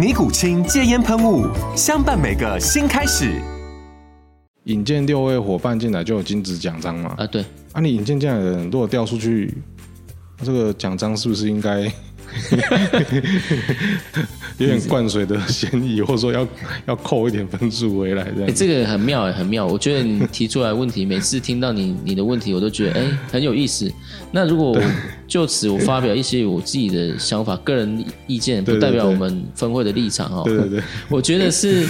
尼古清戒烟喷雾，相伴每个新开始。引荐六位伙伴进来就有金子奖章嘛？啊，对。啊，你引荐进来的人如果掉出去，这个奖章是不是应该？有点灌水的嫌疑，或者说要要扣一点分数回来这样。这个很妙哎，很妙。我觉得你提出来问题，每次听到你你的问题，我都觉得哎、欸、很有意思。那如果就此我发表一些我自己的想法、个人意见，不代表我们分会的立场哦。对对对，我觉得是。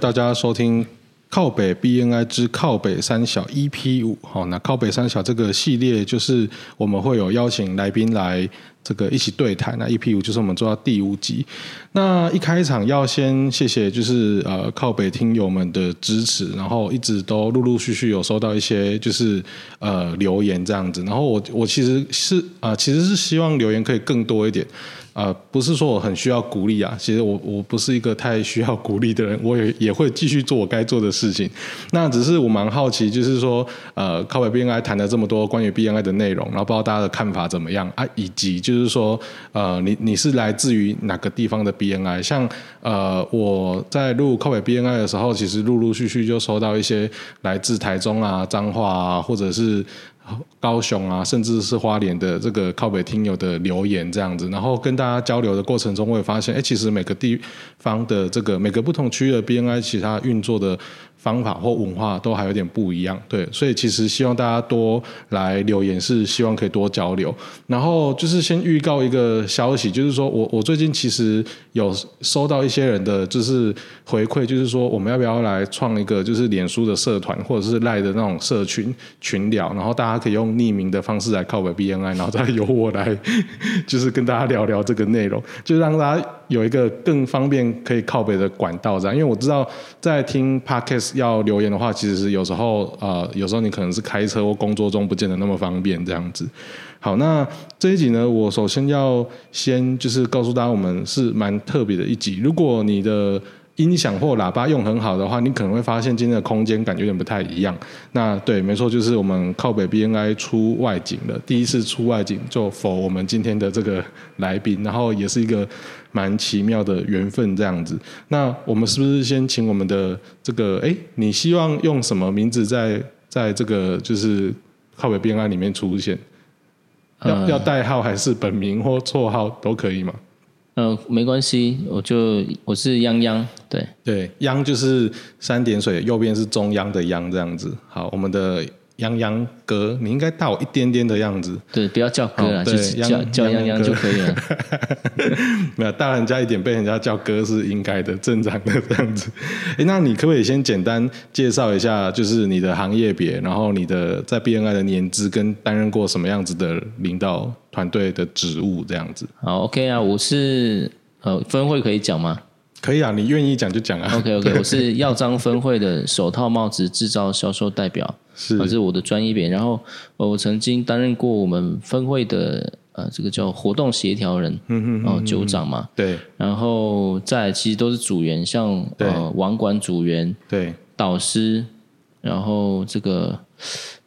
大家收听靠北 BNI 之靠北三小 EP 五。好，那靠北三小这个系列就是我们会有邀请来宾来这个一起对谈。那 EP 五就是我们做到第五集。那一开场要先谢谢，就是呃靠北听友们的支持，然后一直都陆陆续续有收到一些就是呃留言这样子。然后我我其实是啊、呃，其实是希望留言可以更多一点。呃，不是说我很需要鼓励啊，其实我我不是一个太需要鼓励的人，我也也会继续做我该做的事情。那只是我蛮好奇，就是说，呃，靠北 BNI 谈了这么多关于 BNI 的内容，然后不知道大家的看法怎么样啊？以及就是就是说，呃，你你是来自于哪个地方的 BNI？像呃，我在录靠北 BNI 的时候，其实陆陆续续就收到一些来自台中啊、彰化啊，或者是。高雄啊，甚至是花莲的这个靠北听友的留言这样子，然后跟大家交流的过程中，我也发现，哎，其实每个地方的这个每个不同区域的 BNI，其他运作的。方法或文化都还有点不一样，对，所以其实希望大家多来留言，是希望可以多交流。然后就是先预告一个消息，就是说我我最近其实有收到一些人的就是回馈，就是说我们要不要来创一个就是脸书的社团或者是赖的那种社群群聊，然后大家可以用匿名的方式来靠北 BNI，然后再由我来 就是跟大家聊聊这个内容，就让大家。有一个更方便可以靠北的管道，这样，因为我知道在听 Podcast 要留言的话，其实是有时候呃，有时候你可能是开车或工作中不见得那么方便这样子。好，那这一集呢，我首先要先就是告诉大家，我们是蛮特别的一集。如果你的音响或喇叭用很好的话，你可能会发现今天的空间感觉有点不太一样。那对，没错，就是我们靠北 BNI 出外景了，第一次出外景就否我们今天的这个来宾，然后也是一个蛮奇妙的缘分这样子。那我们是不是先请我们的这个，哎，你希望用什么名字在在这个就是靠北边案里面出现？要要代号还是本名或绰号都可以吗？嗯、呃，没关系，我就我是泱泱，对对，泱就是三点水，右边是中央的央这样子。好，我们的。泱泱哥，你应该大我一点点的样子。对，不要叫哥了，就叫叫泱泱就可以了。没有大人家一点，被人家叫哥是应该的，正常的这样子。哎，那你可不可以先简单介绍一下，就是你的行业别，然后你的在 BNI 的年资，跟担任过什么样子的领导团队的职务这样子？好，OK 啊，我是呃分会可以讲吗？可以啊，你愿意讲就讲啊。OK OK，我是耀章分会的手套帽子制造销售代表。是，这是我的专业点。然后，我曾经担任过我们分会的呃，这个叫活动协调人，嗯嗯，哦，组长嘛，对。然后再其实都是组员，像呃，网管组员，对，导师，然后这个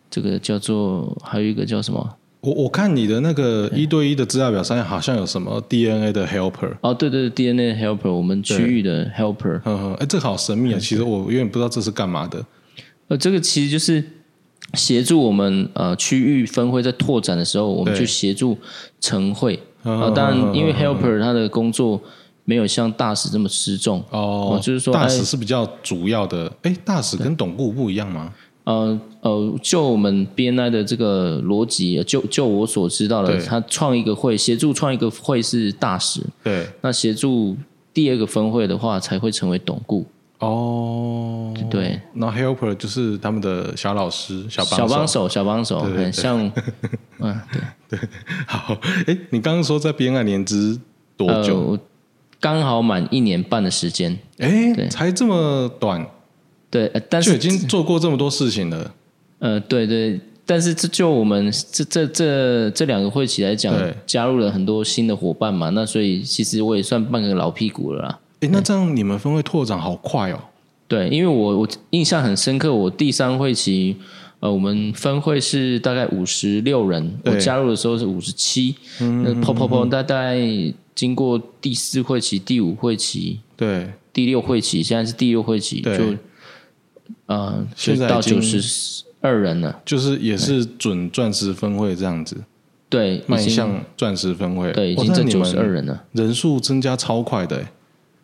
这个叫做还有一个叫什么？我我看你的那个一对一的资料表上面好像有什么 DNA 的 helper 哦，对对对，DNA helper，我们区域的 helper。嗯嗯，哎，这个好神秘啊！其实我有点不知道这是干嘛的。呃，这个其实就是协助我们呃区域分会在拓展的时候，我们去协助晨会啊。当然，因为 helper 他的工作没有像大使这么失重哦，就是说大使是比较主要的。哎，大使跟董顾不一样吗？呃呃，就我们 BNI 的这个逻辑，就就我所知道的，他创一个会，协助创一个会是大使，对，那协助第二个分会的话，才会成为董顾。哦，对，那 helper 就是他们的小老师、小小帮手、小帮手，很像，嗯，对对。好，哎，你刚刚说在 BNI 年资多久？刚好满一年半的时间，哎，才这么短。对，但是就已经做过这么多事情了。呃，对对，但是这就我们这这这这两个会期来讲，加入了很多新的伙伴嘛，那所以其实我也算半个老屁股了啦。哎，那这样你们分会拓展好快哦。对，因为我我印象很深刻，我第三会期，呃，我们分会是大概五十六人，我加入的时候是五十七，那砰砰砰，大概经过第四会期、第五会期，对，第六会期，现在是第六会期，就。呃，现在到九十二人了，就是也是准钻石分会这样子，对，迈向钻石分会，对，已经在九十二人了，人数增加超快的，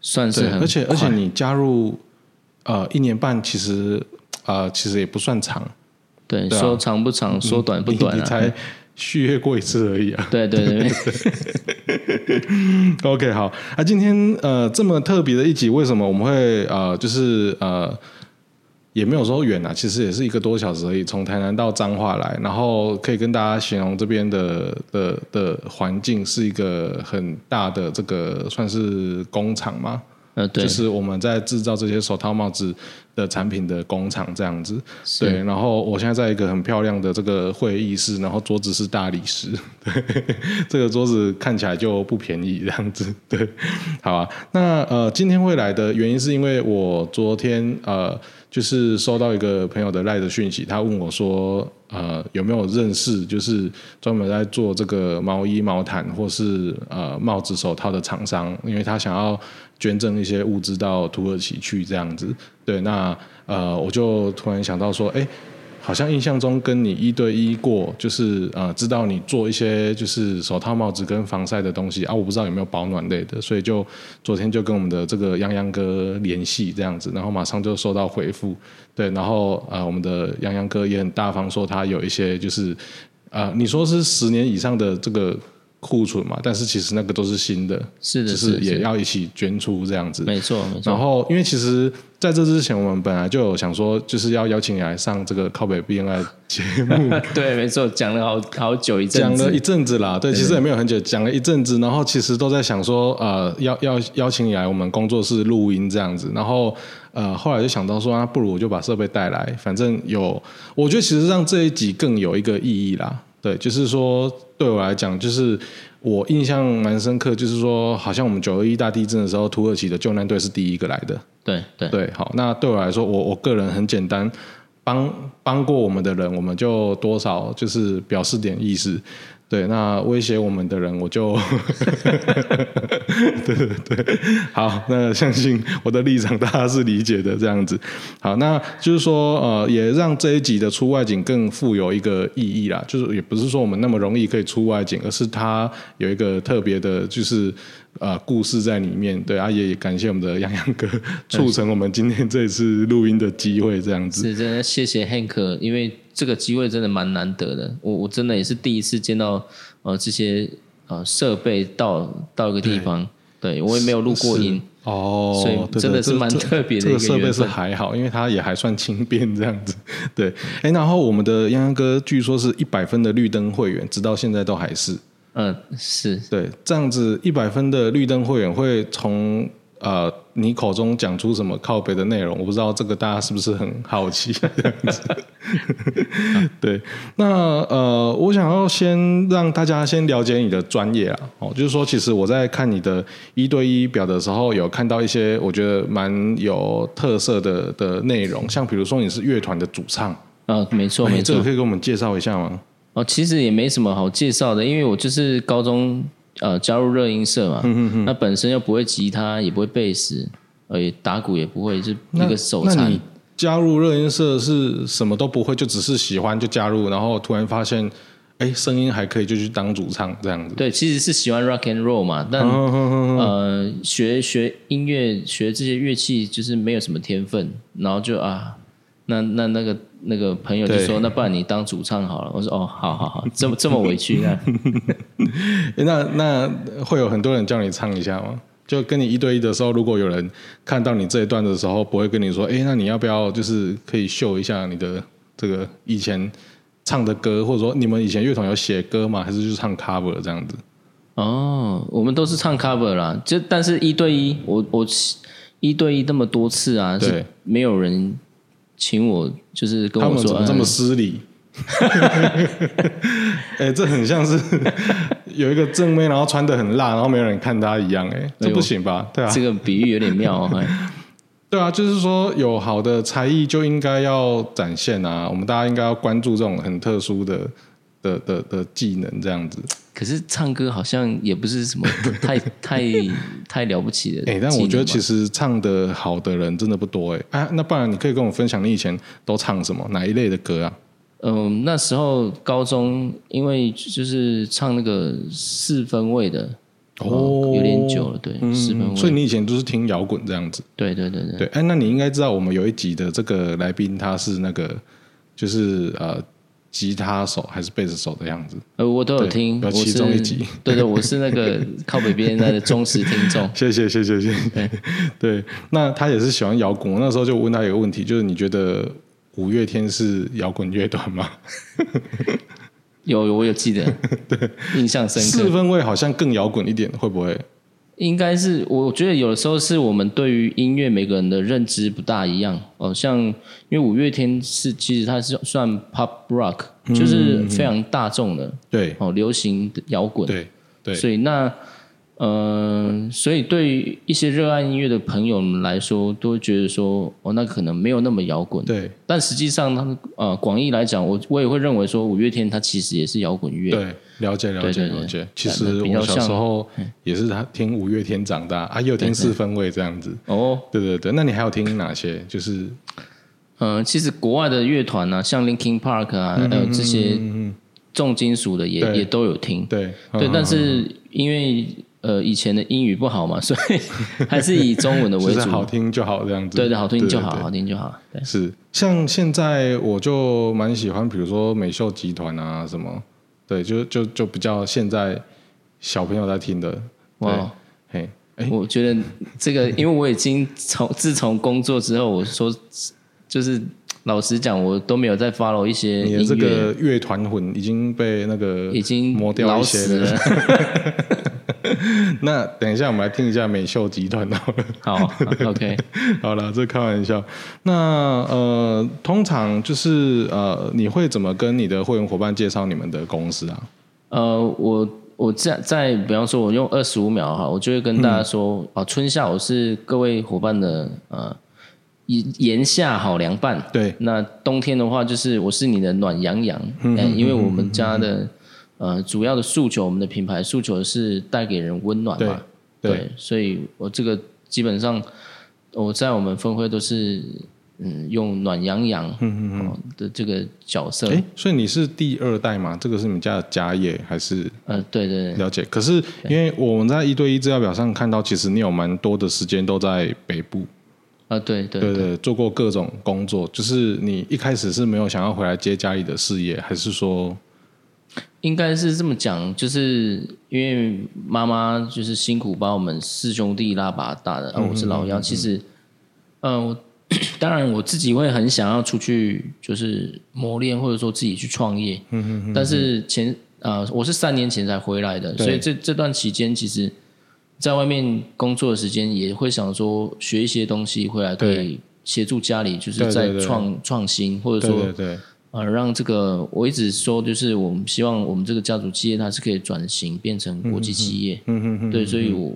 算是很，而且而且你加入呃一年半，其实呃其实也不算长，对，说长不长，说短不短，你才续约过一次而已啊，对对对，OK 好，那今天呃这么特别的一集，为什么我们会呃就是呃。也没有说远啊，其实也是一个多小时而已。从台南到彰化来，然后可以跟大家形容这边的的的环境是一个很大的这个算是工厂吗？呃，对，就是我们在制造这些手套帽子的产品的工厂这样子。对，然后我现在在一个很漂亮的这个会议室，然后桌子是大理石，对，这个桌子看起来就不便宜这样子。对，好啊。那呃，今天会来的原因是因为我昨天呃。就是收到一个朋友的赖的讯息，他问我说：“呃，有没有认识就是专门在做这个毛衣、毛毯或是呃帽子、手套的厂商？因为他想要捐赠一些物资到土耳其去这样子。对，那呃，我就突然想到说，哎。”好像印象中跟你一对一过，就是呃，知道你做一些就是手套、帽子跟防晒的东西啊，我不知道有没有保暖类的，所以就昨天就跟我们的这个泱泱哥联系这样子，然后马上就收到回复，对，然后呃，我们的泱泱哥也很大方，说他有一些就是呃，你说是十年以上的这个。库存嘛，但是其实那个都是新的，是的，就是也要一起捐出这样子，没错，没错。然后，因为其实在这之前，我们本来就有想说，就是要邀请你来上这个靠北 BNI 节目，对，没错，讲了好好久一阵子，讲了一阵子啦，对，其实也没有很久，讲了一阵子，然后其实都在想说，呃，要要邀请你来我们工作室录音这样子，然后呃，后来就想到说，啊，不如我就把设备带来，反正有，我觉得其实让这一集更有一个意义啦。对，就是说，对我来讲，就是我印象蛮深刻，就是说，好像我们九二一大地震的时候，土耳其的救难队是第一个来的。对对对，好，那对我来说，我我个人很简单，帮帮过我们的人，我们就多少就是表示点意思。对，那威胁我们的人，我就，对对对，好，那相信我的立场大家是理解的，这样子，好，那就是说，呃，也让这一集的出外景更富有一个意义啦，就是也不是说我们那么容易可以出外景，而是它有一个特别的，就是。呃，故事在里面，对啊，也感谢我们的洋洋哥，促成我们今天这次录音的机会，这样子。是真的，谢谢 Hank，因为这个机会真的蛮难得的。我我真的也是第一次见到呃这些呃设备到到一个地方，对，对我也没有录过音哦，所以真的是蛮特别的。这个设备是还好，因为它也还算轻便这样子。对，哎，然后我们的泱泱哥据说是一百分的绿灯会员，直到现在都还是。嗯，是对，这样子一百分的绿灯会员会从呃你口中讲出什么靠北的内容？我不知道这个大家是不是很好奇这样子？对，那呃，我想要先让大家先了解你的专业啊，哦，就是说，其实我在看你的一对一表的时候，有看到一些我觉得蛮有特色的的内容，像比如说你是乐团的主唱。啊，没错没错，这个可以给我们介绍一下吗？哦，其实也没什么好介绍的，因为我就是高中呃加入热音社嘛，那本身又不会吉他，也不会贝斯，呃，打鼓也不会，就一个手残。加入热音社是什么都不会，就只是喜欢就加入，然后突然发现，哎，声音还可以，就去当主唱这样子。对，其实是喜欢 rock and roll 嘛，但、哦哦哦、呃，学学音乐，学这些乐器就是没有什么天分，然后就啊，那那那个那个朋友就说，那不然你当主唱好了。我说哦，好好好，这么这么委屈呢 那那会有很多人叫你唱一下吗？就跟你一对一的时候，如果有人看到你这一段的时候，不会跟你说，哎，那你要不要就是可以秀一下你的这个以前。唱的歌，或者说你们以前乐团有写歌吗？还是就唱 cover 这样子？哦，我们都是唱 cover 啦。就但是一对一，我我一对一那么多次啊，是，没有人请我，就是跟我说怎么这么失礼。哎、欸，这很像是有一个正妹，然后穿的很辣，然后没有人看她一样。哎，这不行吧？对啊，这个比喻有点妙哦。对啊，就是说有好的才艺就应该要展现啊，我们大家应该要关注这种很特殊的的的的技能这样子。可是唱歌好像也不是什么 太太太了不起的。哎、欸，但我觉得其实唱得好的人真的不多哎。哎、啊，那不然你可以跟我分享你以前都唱什么哪一类的歌啊？嗯，那时候高中因为就是唱那个四分位的。哦，有点久了，对，嗯，所以你以前都是听摇滚这样子，对对对对，对，哎，那你应该知道我们有一集的这个来宾他是那个就是呃吉他手还是贝斯手的样子，呃，我都有听，有其中一集，对对，我是那个靠北边的忠实听众，谢谢谢谢谢谢，对 对，那他也是喜欢摇滚，我那时候就问他一个问题，就是你觉得五月天是摇滚乐团吗？有，我有记得，对，印象深刻。四分位好像更摇滚一点，会不会？应该是，我觉得有的时候是我们对于音乐每个人的认知不大一样哦。像因为五月天是其实它是算 pop rock，就是非常大众的，对哦，流行摇滚，对对，所以那。嗯、呃，所以对于一些热爱音乐的朋友们来说，都会觉得说，哦，那可能没有那么摇滚。对，但实际上，他们呃，广义来讲，我我也会认为说，五月天他其实也是摇滚乐。对，了解了解了解。其实我小时候也是他听五月天长大啊，又听四分位这样子。哦，对对对，那你还有听哪些？就是，嗯、呃，其实国外的乐团呢，像 Linkin Park 啊，还有这些重金属的也也都有听。对对，但是因为呃，以前的英语不好嘛，所以还是以中文的为主，好听就好这样子。对对，好听就好，好听就好。对，是。像现在我就蛮喜欢，比如说美秀集团啊什么，对，就就就比较现在小朋友在听的。哇，嘿，哎，我觉得这个，因为我已经从自从工作之后，我说就是老实讲，我都没有再 follow 一些你的这个乐。团魂已经被那个已经磨掉一些了。那等一下，我们来听一下美秀集团的。好，OK，好了，这开玩笑。那呃，通常就是呃，你会怎么跟你的会员伙伴介绍你们的公司啊？呃，我我在在，比方说，我用二十五秒哈，我就会跟大家说啊、嗯，春夏我是各位伙伴的呃炎夏好凉拌。对，那冬天的话，就是我是你的暖洋洋。嗯，因为我们家的。呃，主要的诉求，我们的品牌诉求是带给人温暖嘛，对，对，所以我这个基本上我在我们分会都是嗯用暖洋洋的这个角色。哎，所以你是第二代吗？这个是你们家的家业还是？呃，对对对，了解。可是因为我们在一对一资料表上看到，其实你有蛮多的时间都在北部。啊、呃，对对对对，做过各种工作。就是你一开始是没有想要回来接家里的事业，还是说？应该是这么讲，就是因为妈妈就是辛苦把我们四兄弟拉拔大的，而、我是老幺。其实，嗯、呃，当然我自己会很想要出去，就是磨练，或者说自己去创业。嗯哼哼。但是前啊、呃，我是三年前才回来的，所以这这段期间，其实在外面工作的时间，也会想说学一些东西回来，可以协助家里，就是在创创新，或者说对对对。呃，让这个我一直说，就是我们希望我们这个家族企业它是可以转型变成国际企业。嗯嗯嗯。对，所以我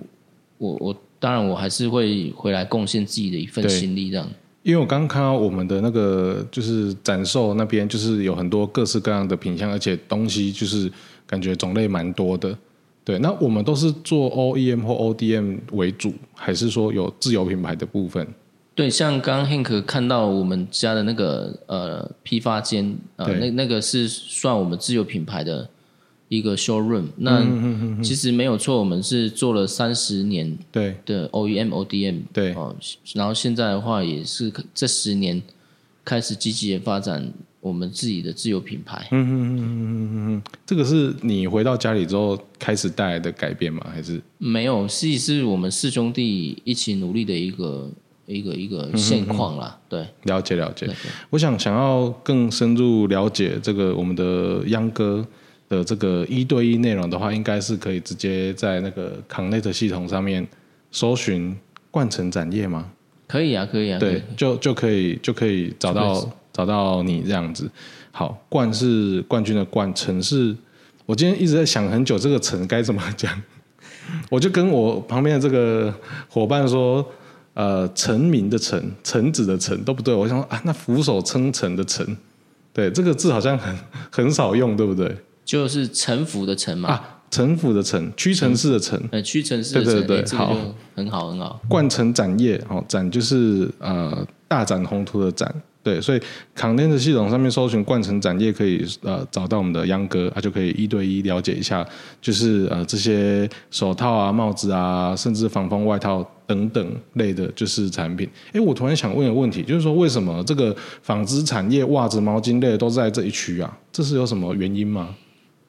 我我当然我还是会回来贡献自己的一份心力，这样。因为我刚刚看到我们的那个就是展售那边，就是有很多各式各样的品相，而且东西就是感觉种类蛮多的。对，那我们都是做 OEM 或 ODM 为主，还是说有自有品牌的部分？对，像刚刚 Hank 看到我们家的那个呃批发间，呃，那那个是算我们自有品牌的一个 showroom。那其实没有错，我们是做了三十年对的 OEM ODM 对哦，然后现在的话也是这十年开始积极的发展。我们自己的自有品牌，嗯嗯嗯嗯嗯嗯，这个是你回到家里之后开始带来的改变吗？还是没有？是是我们四兄弟一起努力的一个一个一个现况啦。对，了解了解。我想想要更深入了解这个我们的秧歌的这个一对一内容的话，应该是可以直接在那个 Connect 系统上面搜寻冠城展业吗？可以啊，可以啊，对，就就可以就可以找到。找到你这样子，好，冠是冠军的冠，城是，我今天一直在想很久，这个城该怎么讲？我就跟我旁边的这个伙伴说，呃，臣民的臣，臣子的臣都不对，我想说啊，那俯首称臣的臣，对，这个字好像很 很少用，对不对？就是臣服的臣嘛，啊，臣服的臣，屈臣氏的臣，呃，屈臣氏的臣，对对对，好，很好很好。冠城展业，哦，展就是呃大展宏图的展。对，所以 Content 系统上面搜寻冠城展业，可以呃找到我们的秧哥，他、啊、就可以一对一了解一下，就是呃这些手套啊、帽子啊，甚至防风外套等等类的，就是产品。哎，我突然想问一个问题，就是说为什么这个纺织产业、袜子、毛巾类的都在这一区啊？这是有什么原因吗？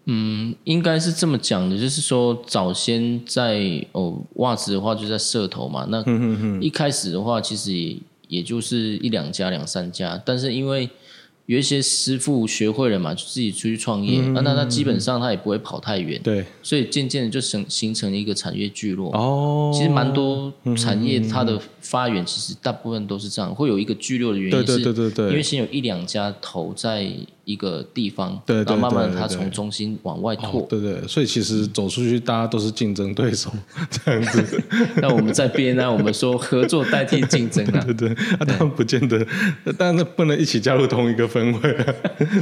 嗯，应该是这么讲的，就是说早先在哦袜子的话就在社头嘛，那一开始的话其实也。也就是一两家、两三家，但是因为有一些师傅学会了嘛，就自己出去创业，那、那、那他基本上他也不会跑太远，对，所以渐渐的就形形成了一个产业聚落。哦，其实蛮多产业它的发源其实大部分都是这样，会有一个聚落的原因是，对对对对，因为先有一两家投在。一个地方，对，然后慢慢它从中心往外拓，对对，所以其实走出去，大家都是竞争对手 这样子。那我们在边呢？我们说合作代替竞争啊，对对，啊，当然不见得，但是不能一起加入同一个分会啊。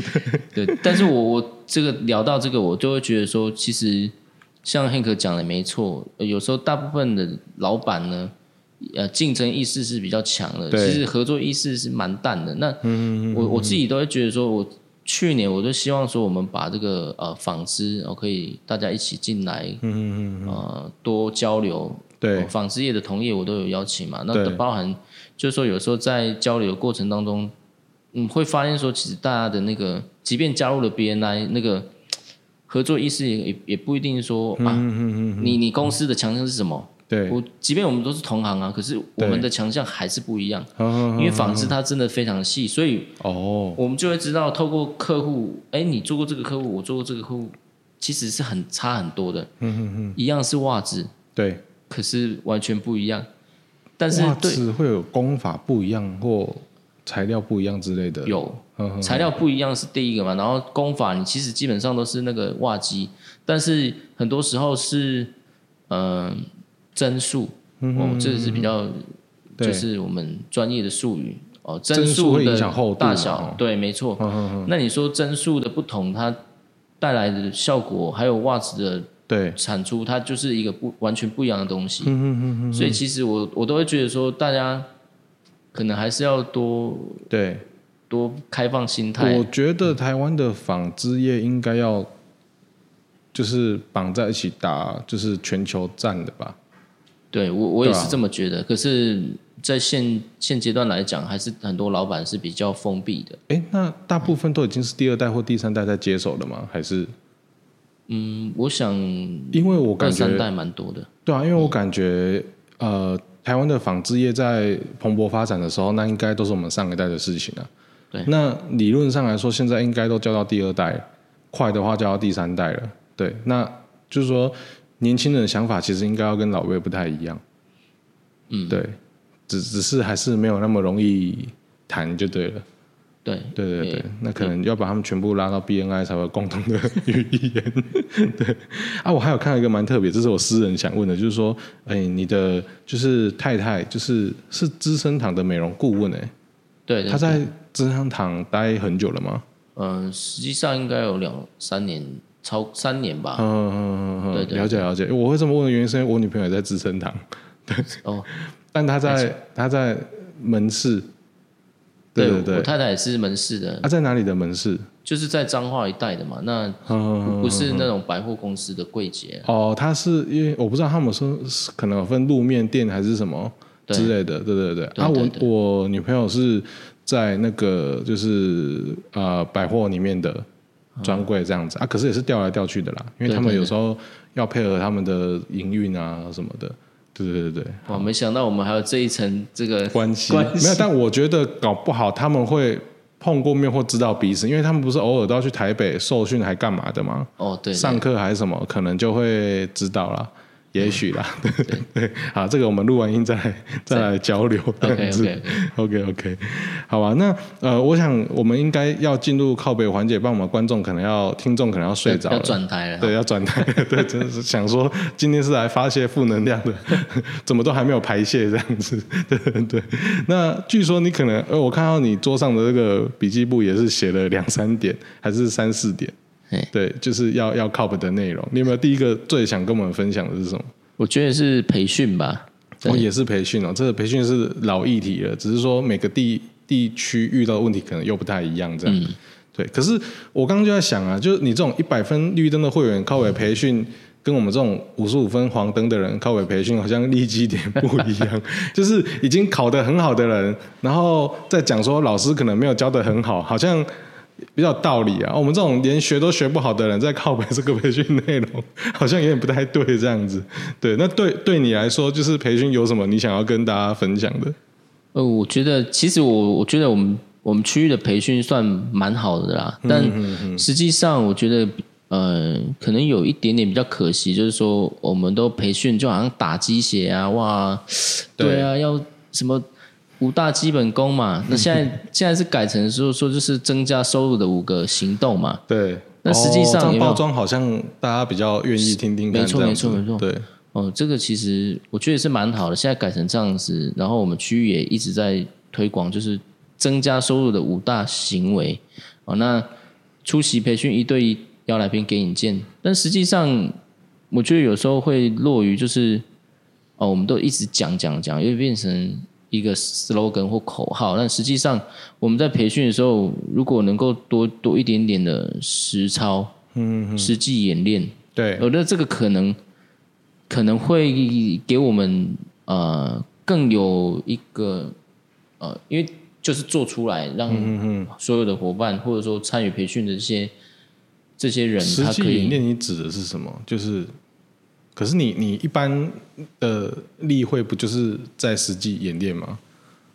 对，但是我我这个聊到这个，我就会觉得说，其实像 Hank 讲的没错，有时候大部分的老板呢。呃，竞争意识是比较强的，其实合作意识是蛮淡的。那我、嗯、我自己都会觉得说，我去年我就希望说，我们把这个呃纺织，我可以大家一起进来，嗯嗯嗯呃，多交流。对，纺织业的同业我都有邀请嘛，那包含就是说有时候在交流的过程当中，嗯，会发现说，其实大家的那个，即便加入了 BNI，那个合作意识也也不一定说啊，你你公司的强项是什么？对，我即便我们都是同行啊，可是我们的强项还是不一样。因为纺织它真的非常细，所以哦，我们就会知道，透过客户，哎，你做过这个客户，我做过这个客户，其实是很差很多的。嗯嗯嗯，一样是袜子，对，可是完全不一样。但是袜子会有工法不一样或材料不一样之类的。有，材料不一样是第一个嘛，然后工法你其实基本上都是那个袜机，但是很多时候是嗯。呃针数，哦，这是比较，就是我们专业的术语哦。针数的大小，对，没错。那你说针数的不同，它带来的效果，还有袜子的对产出，它就是一个不完全不一样的东西。所以其实我我都会觉得说，大家可能还是要多对多开放心态。我觉得台湾的纺织业应该要就是绑在一起打，就是全球战的吧。对我，我也是这么觉得。啊、可是，在现现阶段来讲，还是很多老板是比较封闭的。哎，那大部分都已经是第二代或第三代在接手了吗？还是？嗯，我想，因为我感觉三代蛮多的。对啊，因为我感觉，呃，台湾的纺织业在蓬勃发展的时候，那应该都是我们上一代的事情啊。对。那理论上来说，现在应该都交到第二代，快的话交到第三代了。对，那就是说。年轻人的想法其实应该要跟老辈不太一样，嗯，对，只只是还是没有那么容易谈就对了，对，对对对，那可能要把他们全部拉到 BNI 才会有共同的语言，对，啊，我还有看到一个蛮特别，这是我私人想问的，就是说，哎，你的就是太太就是是资生堂的美容顾问哎，对，对，对，他在资生堂待很久了吗？嗯、呃，实际上应该有两三年，超三年吧。嗯嗯嗯嗯，对，对，了解了解。我为什么问的原因是因为我女朋友也在资生堂。对哦，但她在她在门市。对对对，我太太也是门市的。她、啊、在哪里的门市？就是在彰化一带的嘛。那不是那种百货公司的柜姐、啊。哦，他是因为我不知道他们说可能有分路面店还是什么之类的。对对对，对，对。啊，我我女朋友是在那个就是呃百货里面的专柜这样子啊，可是也是调来调去的啦，因为他们有时候要配合他们的营运啊什么的。对对对对，我没想到我们还有这一层这个关系。没有，但我觉得搞不好他们会碰过面或知道彼此，因为他们不是偶尔都要去台北受训还干嘛的吗？哦，对，上课还是什么，可能就会知道了。也许啦，对对对，好，这个我们录完音再来再来交流。OK OK OK OK，好吧，那呃，我想我们应该要进入靠北环节，帮我们观众可能要听众可能要睡着了，要转台了，对，要转台，对，真的是想说今天是来发泄负能量的，怎么都还没有排泄这样子，对对。那据说你可能，呃，我看到你桌上的这个笔记簿也是写了两三点，还是三四点？对，就是要要靠谱的内容。你有没有第一个最想跟我们分享的是什么？我觉得是培训吧。哦，也是培训哦。这个培训是老议题了，只是说每个地地区遇到的问题可能又不太一样，这样。嗯。对，可是我刚刚就在想啊，就是你这种一百分绿灯的会员靠尾培训，跟我们这种五十五分黄灯的人靠尾培训，好像立基点不一样。就是已经考得很好的人，然后再讲说老师可能没有教得很好，好像。比较道理啊，我们这种连学都学不好的人，在靠北这个培训内容，好像有点不太对这样子。对，那对对你来说，就是培训有什么你想要跟大家分享的？呃，我觉得其实我我觉得我们我们区域的培训算蛮好的啦，但实际上我觉得呃，可能有一点点比较可惜，就是说我们都培训就好像打鸡血啊，哇，对啊，要什么？五大基本功嘛，那现在现在是改成说说就是增加收入的五个行动嘛。对，那实际上、哦、这样包装好像大家比较愿意听听看。没错没错没错。对，哦，这个其实我觉得是蛮好的。现在改成这样子，然后我们区域也一直在推广，就是增加收入的五大行为。哦，那出席培训一对一邀来宾给引荐，但实际上我觉得有时候会落于就是哦，我们都一直讲讲讲，又变成。一个 slogan 或口号，但实际上我们在培训的时候，如果能够多多一点点的实操，嗯，实际演练，对，我觉得这个可能可能会给我们呃更有一个呃，因为就是做出来，让所有的伙伴或者说参与培训的这些这些人，他可以实际演练。你指的是什么？就是。可是你你一般的例会不就是在实际演练吗？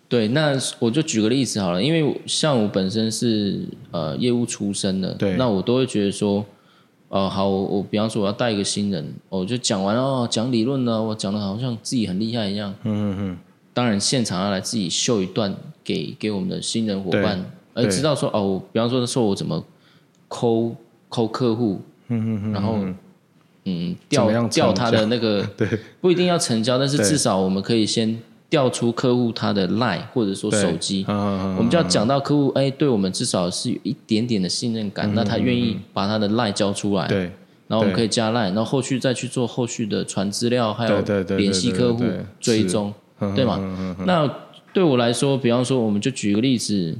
对，那我就举个例子好了，因为像我本身是呃业务出身的，对，那我都会觉得说，呃，好，我，我比方说我要带一个新人，我就讲完哦，讲理论呢，我讲的好像自己很厉害一样，嗯嗯嗯。当然现场要来自己秀一段给给我们的新人伙伴，而知道说哦，比方说说我怎么抠抠客户，嗯嗯嗯然后。嗯，调调他的那个，对，不一定要成交，但是至少我们可以先调出客户他的 line 或者说手机，我们就要讲到客户，哎，对我们至少是有一点点的信任感，嗯、那他愿意把他的 line 交出来，对，然后我们可以加 line，然后后续再去做后续的传资料，还有联系客户追踪，对吗？那对我来说，比方说，我们就举个例子，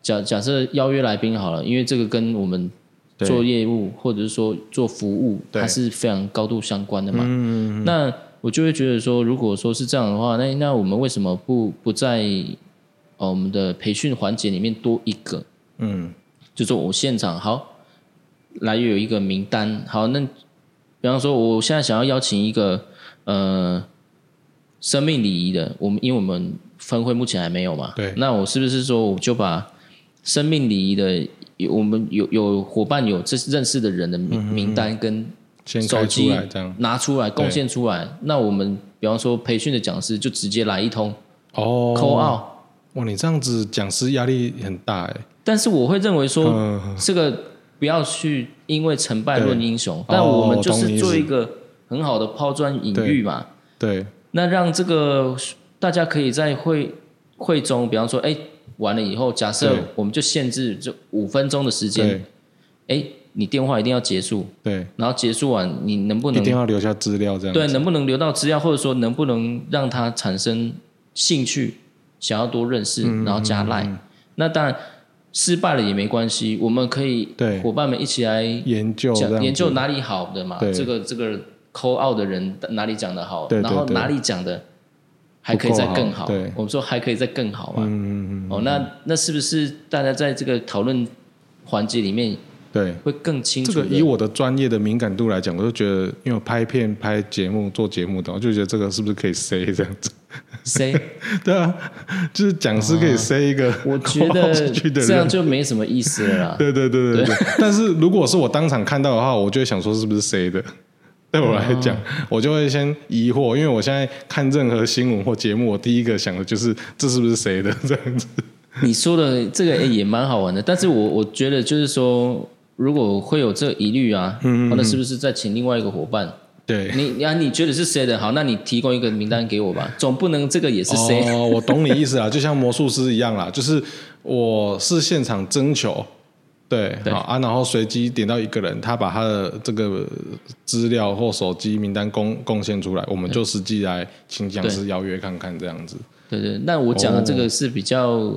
假假设邀约来宾好了，因为这个跟我们。做业务或者是说做服务，它是非常高度相关的嘛。嗯、那我就会觉得说，如果说是这样的话，那那我们为什么不不在我们的培训环节里面多一个？嗯，就说我现场好来有一个名单，好，那比方说我现在想要邀请一个呃生命礼仪的，我们因为我们分会目前还没有嘛，对，那我是不是说我就把生命礼仪的。我们有有伙伴有这认识的人的名名单跟手机拿出来贡献出来，那我们比方说培训的讲师就直接来一通哦，call 哇，你这样子讲师压力很大哎。但是我会认为说这个不要去因为成败论英雄，但我们就是做一个很好的抛砖引玉嘛。对，那让这个大家可以在会会中，比方说哎。完了以后，假设我们就限制就五分钟的时间，哎，你电话一定要结束，对，然后结束完，你能不能一定要留下资料这样？对，能不能留到资料，或者说能不能让他产生兴趣，想要多认识，然后加 Line、嗯嗯嗯、那当然失败了也没关系，我们可以对。伙伴们一起来研究研究哪里好的嘛，这个这个 call out 的人哪里讲的好，对对对，然后哪里讲的。还可以再更好，对，我们说还可以再更好嘛。嗯嗯嗯。哦，那那是不是大家在这个讨论环节里面，对，会更清楚？这个以我的专业的敏感度来讲，我就觉得，因为拍片、拍节目、做节目的，我就觉得这个是不是可以 say 这样子？say？对啊，就是讲师可以 say 一个、哦，我觉得这样就没什么意思了啦。对对对对对。但是如果是我当场看到的话，我就会想说是不是 say 的？对我来讲，我就会先疑惑，因为我现在看任何新闻或节目，我第一个想的就是这是不是谁的这样子。你说的这个也蛮好玩的，但是我我觉得就是说，如果会有这个疑虑啊，嗯，那是不是再请另外一个伙伴？对，你啊，你觉得是谁的？好，那你提供一个名单给我吧，总不能这个也是谁？哦，我懂你意思啊，就像魔术师一样啦，就是我是现场征求。对，对，好啊，然后随机点到一个人，他把他的这个资料或手机名单贡贡献出来，我们就实际来请讲师邀约看看这样子。对对，那我讲的这个是比较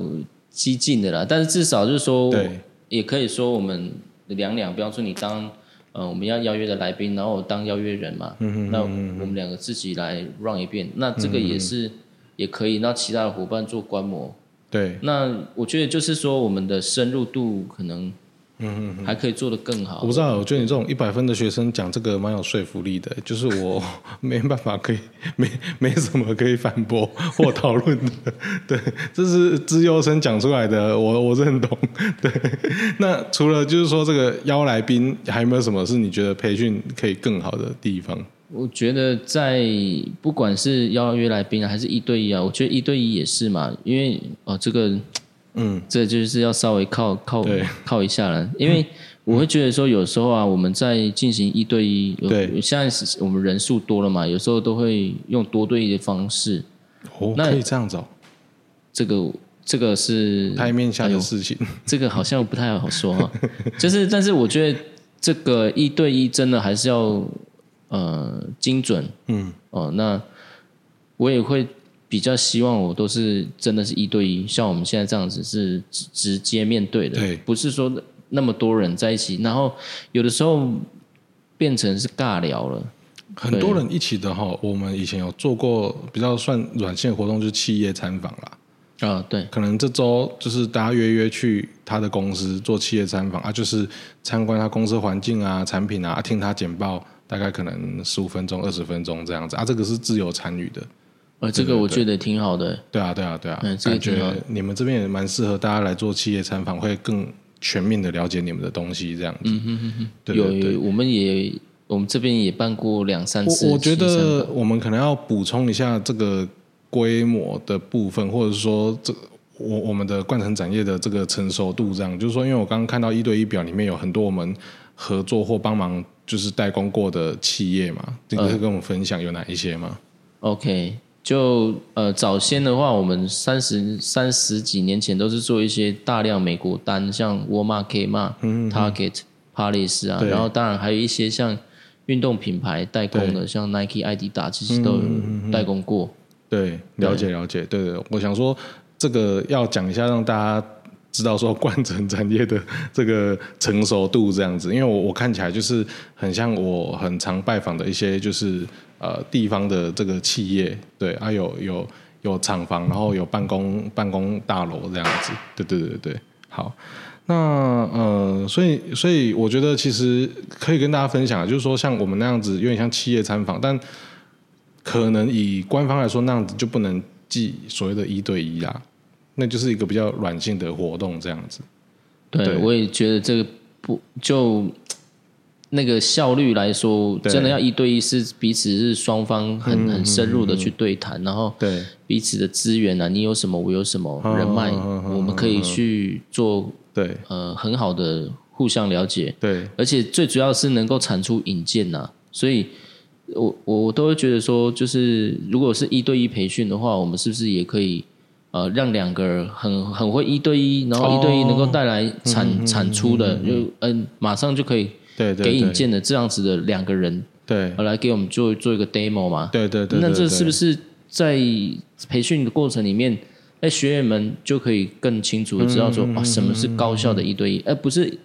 激进的啦，哦、但是至少就是说，对，也可以说我们两两，比方说你当呃我们要邀约的来宾，然后我当邀约人嘛，嗯哼，那我们两个自己来 run 一遍，那这个也是也可以，那其他的伙伴做观摩。对，那我觉得就是说我们的深入度可能。嗯嗯，还可以做得更好。我不知道，我觉得你这种一百分的学生讲这个蛮有说服力的，就是我 没办法可以没没什么可以反驳 或讨论的。对，这是资优生讲出来的，我我认同。对，那除了就是说这个邀来宾，还有没有什么是你觉得培训可以更好的地方？我觉得在不管是邀约来宾啊，还是一对一啊，我觉得一对一也是嘛，因为哦这个。嗯，这就是要稍微靠靠靠一下了，因为我会觉得说，有时候啊，我们在进行一对一，对，现在我们人数多了嘛，有时候都会用多对一的方式。哦，那可以这样子哦。这个这个是台面下的事情，这个好像不太好说哈。就是，但是我觉得这个一对一真的还是要呃精准。嗯，哦，那我也会。比较希望我都是真的是一对一，像我们现在这样子是直直接面对的，对，不是说那么多人在一起，然后有的时候变成是尬聊了。很多人一起的哈，我们以前有做过比较算软性活动，就是企业参访啦。啊，对，可能这周就是大家约约去他的公司做企业参访啊，就是参观他公司环境啊、产品啊，听他简报，大概可能十五分钟、二十分钟这样子啊，这个是自由参与的。呃，这个我觉得挺好的。对啊，对啊，对啊。嗯，这个觉得你们这边也蛮适合大家来做企业参访，会更全面的了解你们的东西，这样子。嗯哼哼哼。对对对，有，我们也我们这边也办过两三次。我我觉得我们可能要补充一下这个规模的部分，或者说这我我们的冠城展业的这个成熟度，这样就是说，因为我刚刚看到一对一表里面有很多我们合作或帮忙就是代工过的企业嘛，你可以跟我们分享有哪一些吗？呃，OK。就呃，早先的话，我们三十三十几年前都是做一些大量美国单，像沃尔玛、Kmart、嗯、Target、Palace 啊，然后当然还有一些像运动品牌代工的，像 Nike、Adidas，其实都有代工过。对，了解了解，对对，我想说这个要讲一下，让大家知道说冠城产业的这个成熟度这样子，因为我我看起来就是很像我很常拜访的一些就是。呃，地方的这个企业，对啊，有有有厂房，然后有办公办公大楼这样子，对对对对，好，那呃，所以所以我觉得其实可以跟大家分享，就是说像我们那样子，有点像企业参访，但可能以官方来说，那样子就不能记所谓的一对一啊，那就是一个比较软性的活动这样子。对，对。我也觉得这个不就。那个效率来说，真的要一对一，是彼此是双方很很深入的去对谈，然后对。彼此的资源啊，你有什么，我有什么人脉，我们可以去做对。呃很好的互相了解，对，而且最主要是能够产出引荐呐，所以我我都会觉得说，就是如果是一对一培训的话，我们是不是也可以呃让两个人很很会一对一，然后一对一能够带来产、哦、产出的，就嗯、呃、马上就可以给引荐的这样子的两个人，对，来给我们做做一个 demo 嘛，对对对，那这是不是在培训的过程里面，哎学员们就可以更清楚的知道说，啊什么是高效的一对一，而不是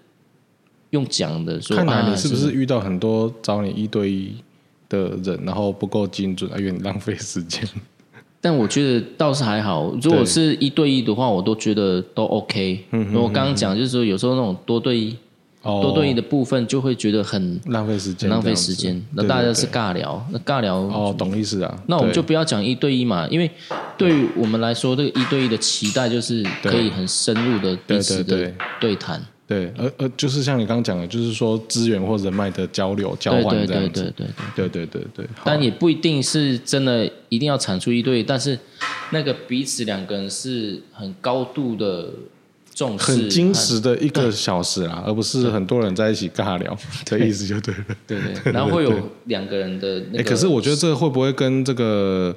用讲的说，看来你是不是遇到很多找你一对一的人，然后不够精准，而有点浪费时间。但我觉得倒是还好，如果是一对一的话，我都觉得都 OK。嗯，我刚刚讲就是说，有时候那种多对一、多对一的部分，就会觉得很浪费时间，浪费时间。那大家是尬聊，那尬聊哦，懂意思啊。那我们就不要讲一对一嘛，因为对于我们来说，这个一对一的期待就是可以很深入的彼此的对谈。对，而而就是像你刚刚讲的，就是说资源或人脉的交流交换这样子。对对对对对对对。但也不一定是真的一定要产出一对，但是那个彼此两个人是很高度的重视，很矜持的一个小时啊，而不是很多人在一起尬聊 的意思就对了。对 对。然后会有两个人的那个。可是我觉得这个会不会跟这个？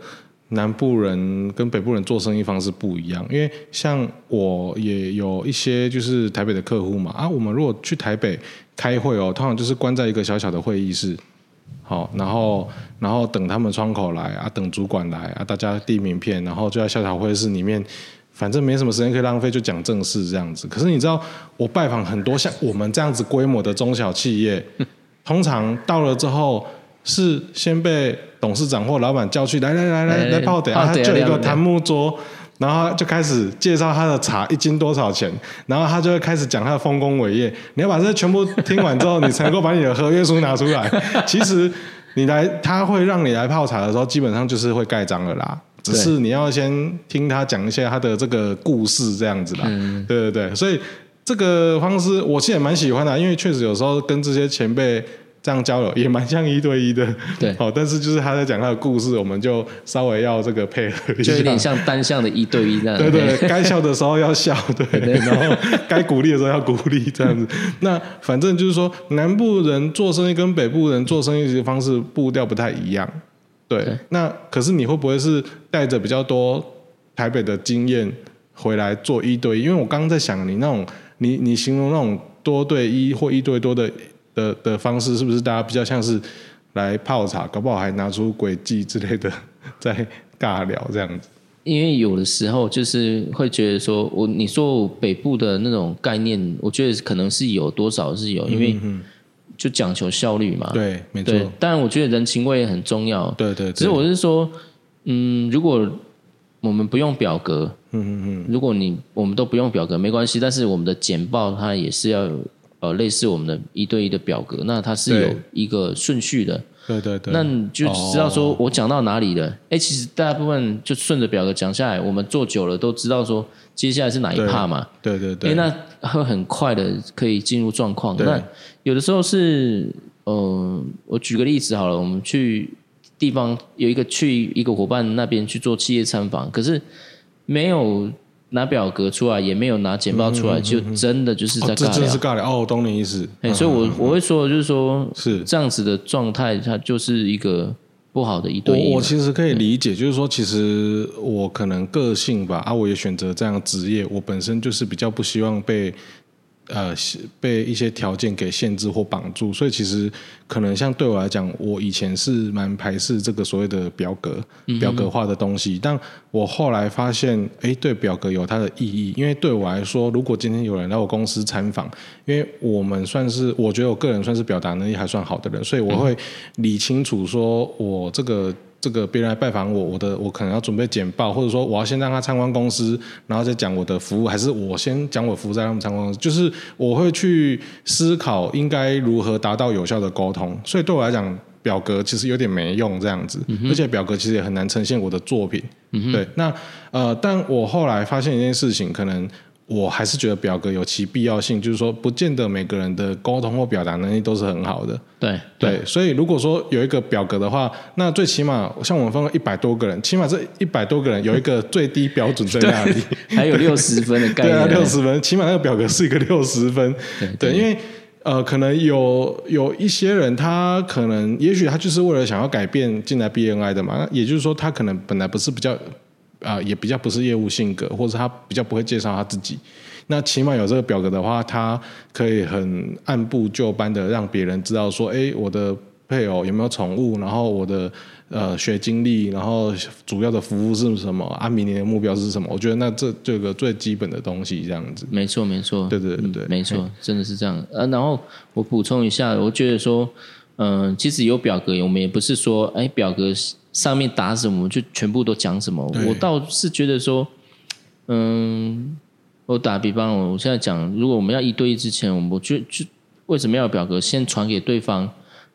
南部人跟北部人做生意方式不一样，因为像我也有一些就是台北的客户嘛啊，我们如果去台北开会哦，通常就是关在一个小小的会议室，好，然后然后等他们窗口来啊，等主管来啊，大家递名片，然后就在小小会议室里面，反正没什么时间可以浪费，就讲正事这样子。可是你知道，我拜访很多像我们这样子规模的中小企业，通常到了之后是先被。董事长或老板叫去，来来来来来泡茶，他就一个檀木桌，然后就开始介绍他的茶一斤多少钱，然后他就会开始讲他的丰功伟业。你要把这全部听完之后，你才能够把你的合约书拿出来。其实你来，他会让你来泡茶的时候，基本上就是会盖章了啦。只是你要先听他讲一下他的这个故事，这样子啦。对对对，所以这个方式我其实也蛮喜欢的，因为确实有时候跟这些前辈。这样交流也蛮像一对一的，对，好，但是就是他在讲他的故事，我们就稍微要这个配合一下，就有点像单向的一对一这样。对对，该笑的时候要笑，对，对，对，然后 该鼓励的时候要鼓励，这样子。那反正就是说，南部人做生意跟北部人做生意的方式步调不太一样，对。对，那可是你会不会是带着比较多台北的经验回来做一对一？因为我刚刚在想，你那种你你形容那种多对一或一对多的。的的方式是不是大家比较像是来泡茶，搞不好还拿出诡计之类的在尬聊这样子？因为有的时候就是会觉得说，我你说我北部的那种概念，我觉得可能是有多少是有，因为就讲求效率嘛。对，没错。当然，我觉得人情味也很重要。对对。只是我是说，嗯，如果我们不用表格，嗯嗯嗯，如果你我们都不用表格没关系，但是我们的简报它也是要有。呃，类似我们的一对一的表格，那它是有一个顺序的。对对对。那你就知道说我讲到哪里了。哎、哦，其实大部分就顺着表格讲下来，我们做久了都知道说接下来是哪一趴嘛。对对对。那会很快的可以进入状况。那有的时候是，呃，我举个例子好了，我们去地方有一个去一个伙伴那边去做企业参访，可是没有。拿表格出来，也没有拿简报出来，就真的就是在尬聊。哦、这真是尬聊哦，我懂你意思。所以我，我我会说，就是说，是这样子的状态，它就是一个不好的一对我其实可以理解，就是说，其实我可能个性吧，啊，我也选择这样职业，我本身就是比较不希望被。呃，被一些条件给限制或绑住，所以其实可能像对我来讲，我以前是蛮排斥这个所谓的表格、表格化的东西。但我后来发现，哎，对表格有它的意义，因为对我来说，如果今天有人来我公司参访，因为我们算是，我觉得我个人算是表达能力还算好的人，所以我会理清楚说我这个。这个别人来拜访我，我的我可能要准备简报，或者说我要先让他参观公司，然后再讲我的服务，还是我先讲我服务，再让他们参观公司。就是我会去思考应该如何达到有效的沟通。所以对我来讲，表格其实有点没用这样子，嗯、而且表格其实也很难呈现我的作品。嗯、对，那呃，但我后来发现一件事情，可能。我还是觉得表格有其必要性，就是说，不见得每个人的沟通或表达能力都是很好的。对对，所以如果说有一个表格的话，那最起码像我们分了一百多个人，起码这一百多个人有一个最低标准在那里，还有六十分的概念。对啊，六十分，起码那个表格是一个六十分。对，对，对，因为呃，可能有有一些人，他可能也许他就是为了想要改变进来 BNI 的嘛，也就是说，他可能本来不是比较。啊、呃，也比较不是业务性格，或者他比较不会介绍他自己。那起码有这个表格的话，他可以很按部就班的让别人知道说，哎，我的配偶有没有宠物，然后我的呃学经历，然后主要的服务是什么，啊，明年的目标是什么？我觉得那这这个最基本的东西这样子。没错，没错，对对对对，嗯、没错，真的是这样。呃、啊，然后我补充一下，我觉得说，嗯、呃，其实有表格，我们也不是说，哎，表格上面打什么就全部都讲什么。我倒是觉得说，嗯。我打比方，我现在讲，如果我们要一对一之前，我们就就为什么要有表格？先传给对方，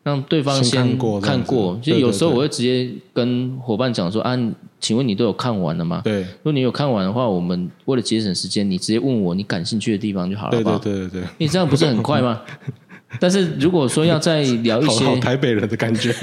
让对方先看过。看过就有时候我会直接跟伙伴讲说：“啊，请问你都有看完了吗？”对。如果你有看完的话，我们为了节省时间，你直接问我你感兴趣的地方就好了？对对对对。你这样不是很快吗？但是如果说要再聊一些好好台北人的感觉，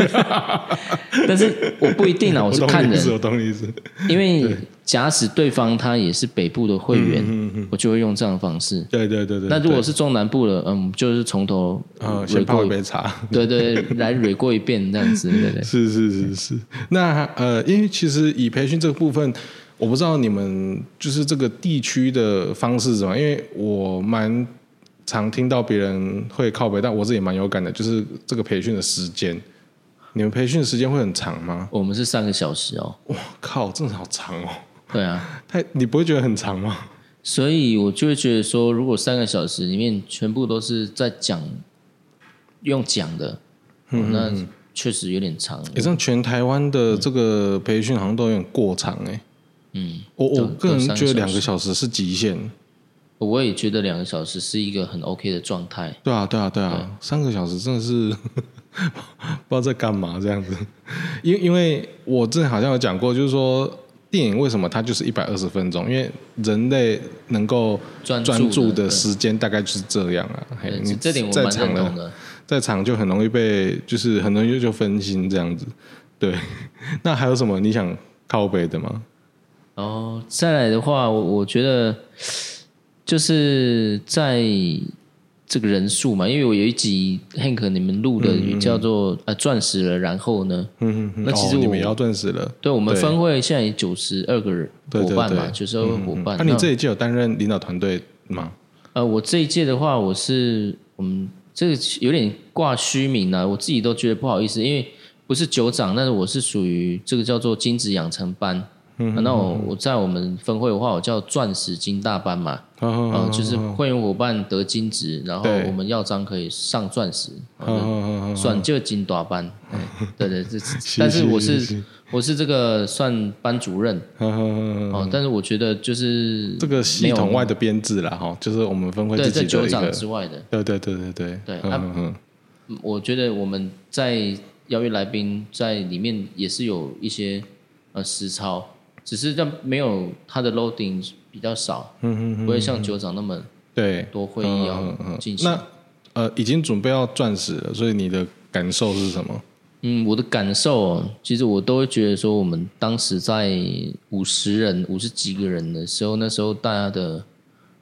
但是我不一定啊，我是看人，我懂你意思。因为假使对方他也是北部的会员，嗯嗯嗯、我就会用这样的方式。对对对对。那如果是中南部的，嗯，就是从头呃先泡一杯茶，对对，来捋过一遍这样子，对对。是是是是。那呃，因为其实以培训这个部分，我不知道你们就是这个地区的方式是什么，因为我蛮。常听到别人会靠背，但我自己也蛮有感的，就是这个培训的时间，你们培训的时间会很长吗？我们是三个小时哦。哇靠，真的好长哦。对啊，太你不会觉得很长吗？所以我就会觉得说，如果三个小时里面全部都是在讲用讲的，嗯，那确实有点长。也像全台湾的这个培训好像都有点过长哎。嗯，我我个人觉得两个小时是极限。我也觉得两个小时是一个很 OK 的状态。对啊，对啊，对啊，对三个小时真的是 不知道在干嘛这样子。因因为我之前好像有讲过，就是说电影为什么它就是一百二十分钟？因为人类能够专注的时间大概就是这样啊。你这点我蛮认同的。在长就很容易被，就是很容易就分心这样子。对，那还有什么你想靠背的吗？哦，再来的话，我我觉得。就是在这个人数嘛，因为我有一集 Hank 你们录的叫做、嗯、呃钻石了，然后呢，嗯嗯，那其实我、哦、你们也要钻石了，对，我们分会现在有九十二个人伙伴嘛，九十二个伙伴。那、你这一届有担任领导团队吗？呃，我这一届的话，我是我们这个有点挂虚名啊，我自己都觉得不好意思，因为不是酒长，但是我是属于这个叫做金子养成班。嗯，那我我在我们分会的话，我叫钻石金大班嘛，嗯、哦呃，就是会员伙伴得金值，然后我们要章可以上钻石，算就金大班，对对对，但是我是我是这个算班主任，哦，但是我觉得就是这个系统外的编制啦，哈，就是我们分会自己的之外的，对对对对对。对，对，啊，我觉得我们在邀约来宾在里面也是有一些呃实操。只是这没有它的 loading 比较少，嗯嗯嗯，不会像酒长那么对多会议要进行。那呃，已经准备要钻石了，所以你的感受是什么？嗯，我的感受，其实我都会觉得说，我们当时在五十人、五十几个人的时候，那时候大家的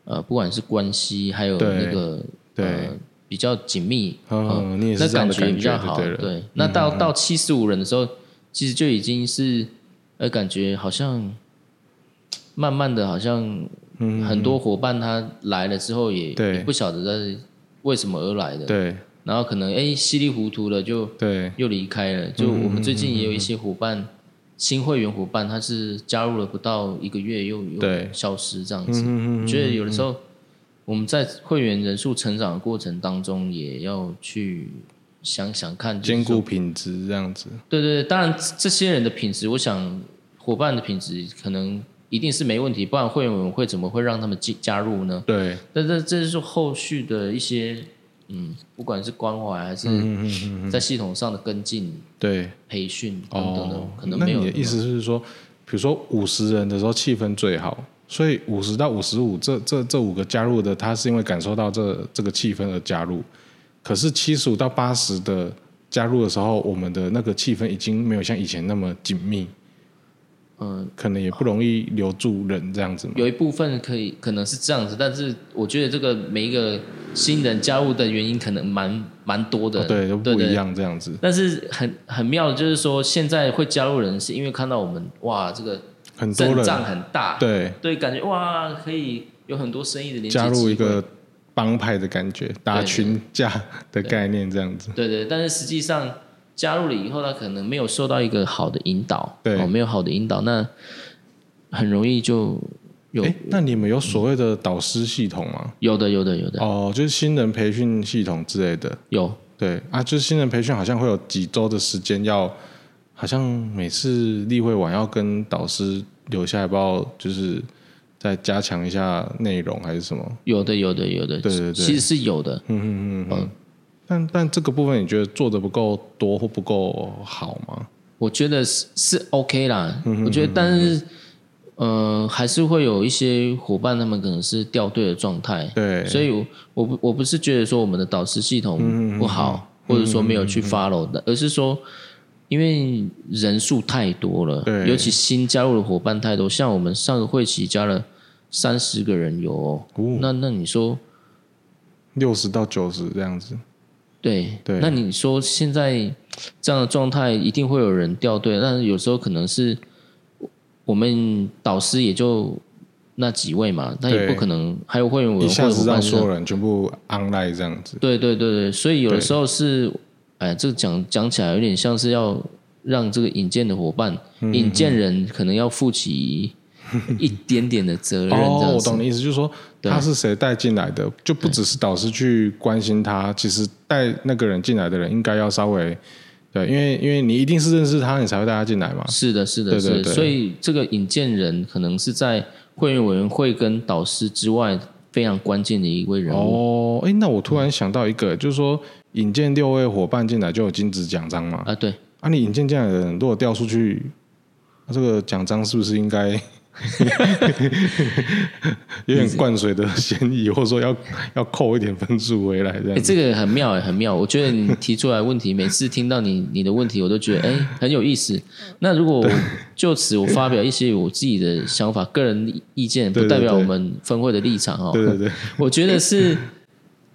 呃，不管是关系还有那个对、呃、比较紧密，嗯、那感觉比较好。对，对，那到到七十五人的时候，其实就已经是。而感觉好像慢慢的，好像很多伙伴他来了之后也，也不晓得在为什么而来的。对。然后可能哎稀里糊涂的就对又离开了。就我们最近也有一些伙伴，新会员伙伴，他是加入了不到一个月又又消失这样子。我觉得有的时候我们在会员人数成长的过程当中，也要去。想想看，兼顾品质这样子。对对对，当然这些人的品质，我想伙伴的品质可能一定是没问题，不然会员委员会怎么会让他们进加入呢？对。但这这是后续的一些，嗯，不管是关怀还是在系统上的跟进，对，培训等等的，可能没有。那你的意思是说，比如说五十人的时候气氛最好，所以五十到五十五这这这五个加入的，他是因为感受到这这个气氛而加入。可是七十五到八十的加入的时候，我们的那个气氛已经没有像以前那么紧密，嗯，可能也不容易留住人这样子。有一部分可以可能是这样子，但是我觉得这个每一个新人加入的原因可能蛮蛮多的，哦、对，都不一样这样子。但是很很妙的就是说，现在会加入人是因为看到我们哇，这个很多人。很大，对。对，感觉哇，可以有很多生意的连接加入一个帮派的感觉，打群架的概念这样子。对对，但是实际上加入了以后，他可能没有受到一个好的引导，对，哦，没有好的引导，那很容易就有。哎，那你们有所谓的导师系统吗？有的，有的，有的。哦，就是新人培训系统之类的。有。对啊，就是新人培训好像会有几周的时间要，好像每次例会完要跟导师留下来，不知道就是再加强一下内容还是什么？有的，有的，有的。对对对，其实是有的。嗯嗯嗯嗯。但但这个部分你觉得做的不够多或不够好吗？我觉得是是 OK 啦。我觉得，但是。呃，还是会有一些伙伴，他们可能是掉队的状态。对，所以我，我不我不是觉得说我们的导师系统不好，嗯、或者说没有去 follow 的，嗯、而是说，因为人数太多了，对，尤其新加入的伙伴太多，像我们上个会期加了三十个人有、哦，哦、那那你说六十到九十这样子，对对，那你说现在这样的状态，一定会有人掉队，但是有时候可能是。我们导师也就那几位嘛，那也不可能还有会员委员会，一下子让所有人全部 online 这样子。对对对对，所以有的时候是，哎，这个讲讲起来有点像是要让这个引荐的伙伴、嗯、引荐人可能要负起 一点点的责任。哦，我懂你意思，就是说他是谁带进来的，就不只是导师去关心他，其实带那个人进来的人应该要稍微。对，因为因为你一定是认识他，你才会带他进来嘛。是的，是的，是的。所以这个引荐人可能是在会员委员会跟导师之外非常关键的一位人物。哦，哎，那我突然想到一个，就是说引荐六位伙伴进来就有金质奖章嘛？啊，对。啊，你引荐进来的人如果调出去，那这个奖章是不是应该？有点灌水的嫌疑，或者说要要扣一点分数回来这样。哎，这个很妙哎，很妙。我觉得你提出来问题，每次听到你你的问题，我都觉得哎很有意思。那如果就此我发表一些我自己的想法、个人意见，不代表我们分会的立场哦。对对对，我觉得是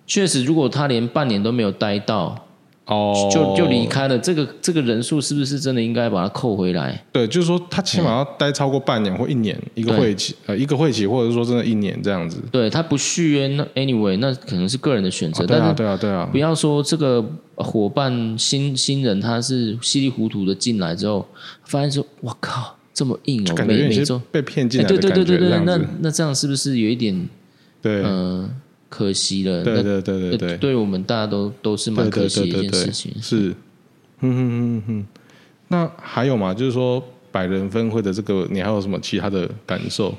确实，如果他连半年都没有待到。哦，就就离开了。这个这个人数是不是真的应该把它扣回来？对，就是说他起码要待超过半年或一年一个会期，呃，一个会期，或者说真的一年这样子。对，他不续约，那 anyway，那可能是个人的选择。对啊，对啊，对啊。不要说这个伙伴新新人，他是稀里糊涂的进来之后，发现说，我靠，这么硬哦，每每周被骗进来的感觉。对对对对对，那那这样是不是有一点？对，嗯。可惜了，对对对对对，对我们大家都都是蛮可惜的一件事情。是，嗯嗯嗯嗯。那还有吗？就是说百人分会的这个，你还有什么其他的感受？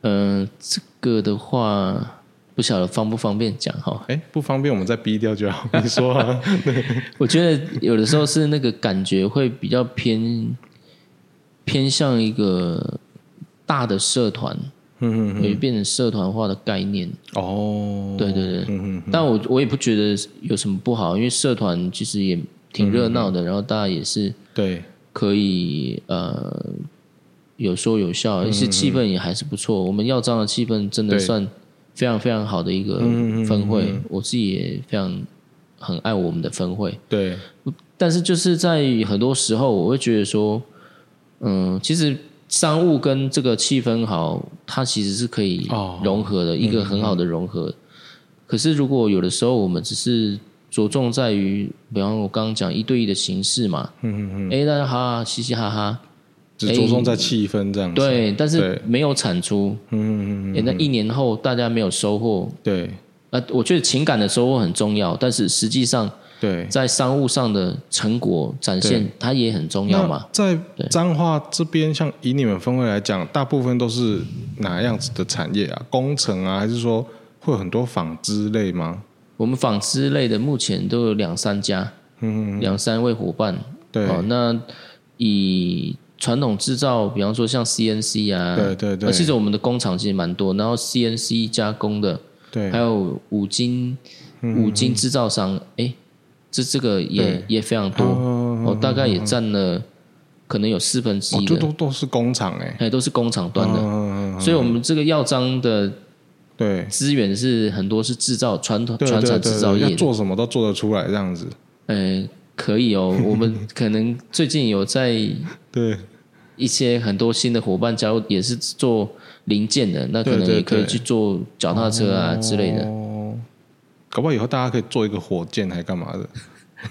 嗯，这个的话不晓得方不方便讲哈？哎，不方便，我们再逼掉就好。你说啊？我觉得有的时候是那个感觉会比较偏偏向一个大的社团。嗯嗯，也变成社团化的概念哦。对对对，嗯、但我我也不觉得有什么不好，因为社团其实也挺热闹的，嗯、然后大家也是对，可以呃有说有笑，而且气氛也还是不错。我们耀章的气氛真的算非常非常好的一个分会，嗯、我自己也非常很爱我们的分会。对，但是就是在很多时候，我会觉得说，嗯，其实。商务跟这个气氛好，它其实是可以融合的，哦、一个很好的融合。嗯、可是如果有的时候我们只是着重在于，比方我刚刚讲一对一的形式嘛，嗯嗯嗯，哎，大家哈哈嘻嘻哈哈，只着重在气氛这样子，对，但是没有产出，嗯嗯嗯，那一年后大家没有收获，对，呃，我觉得情感的收获很重要，但是实际上。对，在商务上的成果展现，它也很重要嘛。在彰化这边，像以你们分会来讲，大部分都是哪样子的产业啊？工程啊，还是说会有很多纺织类吗？我们纺织类的目前都有两三家，嗯，两三位伙伴。对，哦，那以传统制造，比方说像 CNC 啊，对对对，其实我们的工厂其实蛮多，然后 CNC 加工的，对，还有五金五金制造商，哎。这这个也也非常多，哦，哦，大概也占了可能有四分之一的，哦、都都是工厂哎，哎，都是工厂端的，哦、所以我们这个药章的对。资源是很多是制造传统传统制造业，做什么都做得出来这样子，哎，可以哦，我们 可能最近有在对。一些很多新的伙伴加入，也是做零件的，那可能也可以去做脚踏车啊之类的。哦，搞不好以后大家可以做一个火箭，还干嘛的？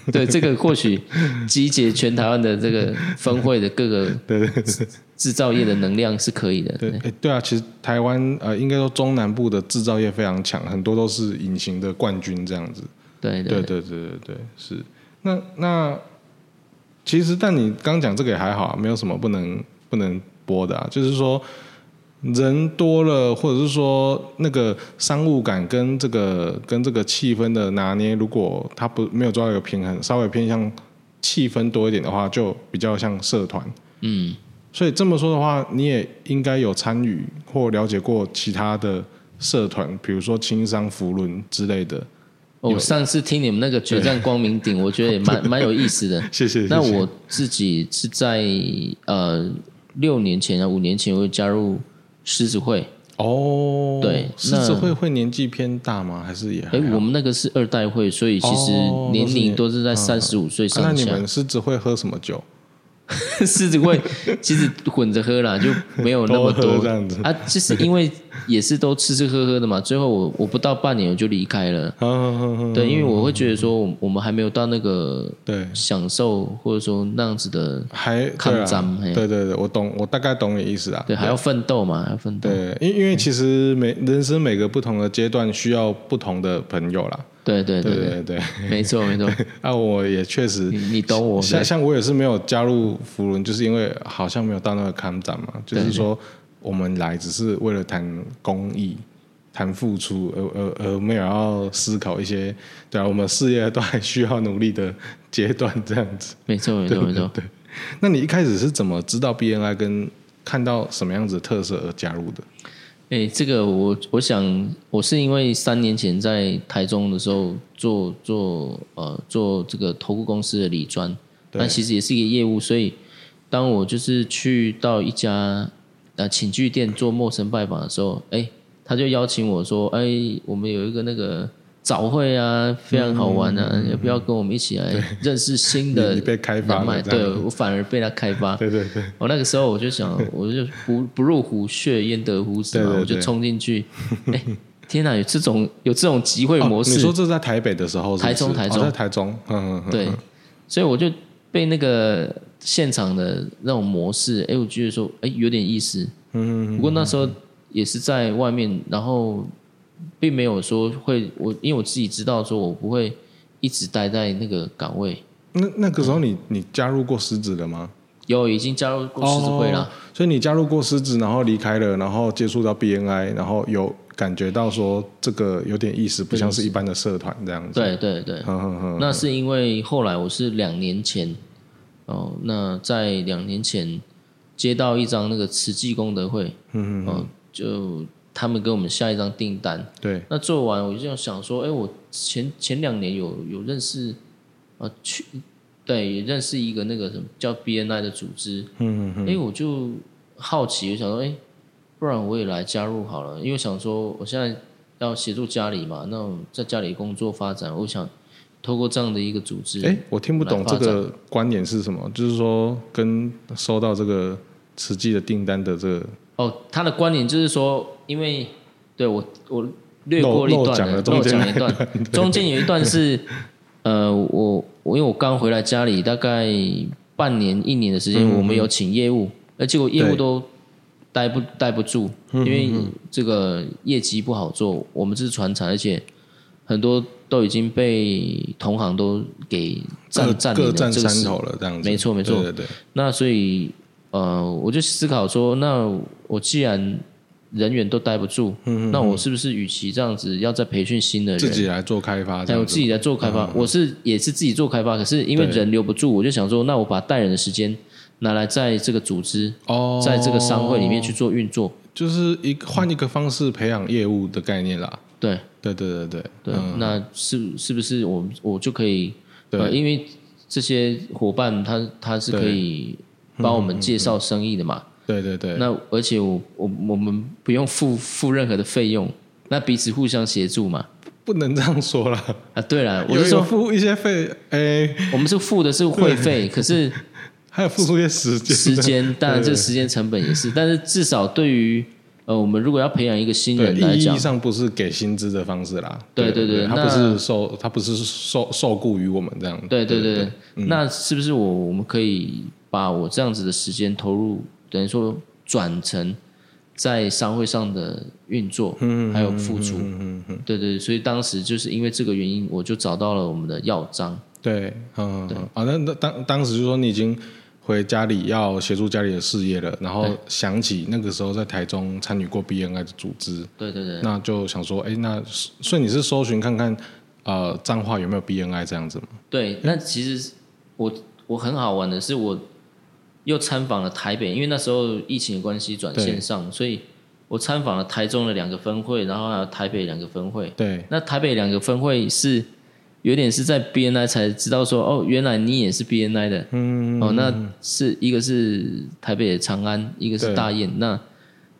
对，这个或许集结全台湾的这个分会的各个 制造业的能量是可以的。对，对，对啊，其实台湾呃，应该说中南部的制造业非常强，很多都是隐形的冠军这样子。对对对对对对，是。那那其实，但你刚讲这个也还好啊，没有什么不能不能播的啊，就是说。人多了，或者是说那个商务感跟这个跟这个气氛的拿捏，如果他不没有抓到一个平衡，稍微偏向气氛多一点的话，就比较像社团。嗯，所以这么说的话，你也应该有参与或了解过其他的社团，比如说轻商、扶轮之类的。我、哦、上次听你们那个决战光明顶，我觉得也蛮蛮有意思的。谢谢。那我自己是在呃六年前啊，五年前我会加入。狮子会哦，对，狮子会会年纪偏大吗？还是也？哎，我们那个是二代会，所以其实年龄都是在三十五岁上下。那你们狮子会喝什么酒？狮子会其实混着喝啦，就没有那么 多这样子啊。就是因为也是都吃吃喝喝的嘛，最后我我不到半年我就离开了。对，因为我会觉得说，我们还没有到那个对享受或者说那样子的还抗战。对对对，我懂，我大概懂你意思啊。对，还要奋斗嘛，还要奋斗。对，因因为其实每人生每个不同的阶段需要不同的朋友啦。对对对对对对，没错没错。那 我也确实，你懂我。像像我也是没有加入福伦，就是因为好像没有到那个抗战嘛。就是说，我们来只是为了谈公益、谈付出，而而而没有要思考一些，对啊，我们事业都还需要努力的阶段，这样子。没错没错没错。对，那你一开始是怎么知道 BNI 跟看到什么样子的特色而加入的？哎，这个我我想，我是因为三年前在台中的时候做做呃做这个投顾公司的理专，那其实也是一个业务，所以当我就是去到一家呃寝具店做陌生拜访的时候，哎，他就邀请我说，哎，我们有一个那个。早会啊，非常好玩啊！要、嗯、不要跟我们一起来认识新的？你被开发了，对我反而被他开发。对对对。我那个时候我就想，我就不不入虎穴，焉得虎子嘛？对对对，我就冲进去。哎，天哪！有这种有这种集会模式？哦、你说这在台北的时候是是，台中台中、哦、在台中。嗯嗯。对，所以我就被那个现场的那种模式，哎，我觉得说，哎，有点意思。嗯。不过那时候也是在外面，然后。并没有说会我，因为我自己知道，说我不会一直待在那个岗位。那那个时候你，你、加入过狮子了吗？有，已经加入过狮子会了。哦、所以你加入过狮子，然后离开了，然后接触到 BNI，然后有感觉到说这个有点意思，不像是一般的社团这样子。对对对。呵呵呵，那是因为后来我是两年前哦，那在两年前接到一张那个慈济功德会，嗯嗯，哦就。他们给我们下一张订单，对，那做完我就想说，哎，我前前两年有有认识，啊，去，对，也认识一个那个什么叫 BNI 的组织，嗯嗯嗯，哎，我就好奇，我想说，哎，不然我也来加入好了，因为想说我现在要协助家里嘛，那我在家里工作发展，我想透过这样的一个组织，哎，我听不懂这个观点是什么，就是说跟收到这个实际的订单的这个。哦，他的观点就是说，因为对我我略过一段了，漏讲一段，中间有一段是，呃，我我因为我刚回来家里，大概半年一年的时间，我们有请业务，而结果业务都待不待不住，因为这个业绩不好做，我们是传产，而且很多都已经被同行都给占占领了，各占山头了，这样子，没错没错，对对对，那所以。呃，我就思考说，那我既然人员都待不住，嗯、那我是不是与其这样子，要再培训新的人，自己来做开发？还有自己来做开发，嗯、我是也是自己做开发，可是因为人留不住，我就想说，那我把带人的时间拿来在这个组织，哦，在这个商会里面去做运作，就是一个换一个方式培养业务的概念啦。对，对对对对对，嗯、那是是不是我我就可以？对、呃，因为这些伙伴他他是可以。帮我们介绍生意的嘛？对对对。那而且我我我们不用付付任何的费用，那彼此互相协助嘛？不能这样说了。啊，对了，我是说付一些费，哎，我们是付的是会费，可是 还有付出一些时间，时间当然这个时间成本也是，但是至少对于呃我们如果要培养一个新人来讲，意义上不是给薪资的方式啦。对对对，他不是受他不是受受雇于我们这样。对对对，那是不是我我们可以把我这样子的时间投入，等于说转成在商会上的运作，还有付出，对对，所以当时就是因为这个原因，我就找到了我们的药章。对，嗯，对。啊，那那当当时就说你已经回家里要协助家里的事业了，然后想起那个时候在台中参与过 BNI 的组织，对对对，那就想说，哎，那所以你是搜寻看看，呃，彰化有没有 BNI 这样子吗？对，那其实我我很好玩的是，我又参访了台北，因为那时候疫情的关系转线上，所以我参访了台中的两个分会，然后还有台北两个分会。对，那台北两个分会是。有点是在 BNI 才知道说哦，原来你也是 BNI 的，嗯，哦，那是一个是台北的长安，一个是大雁。那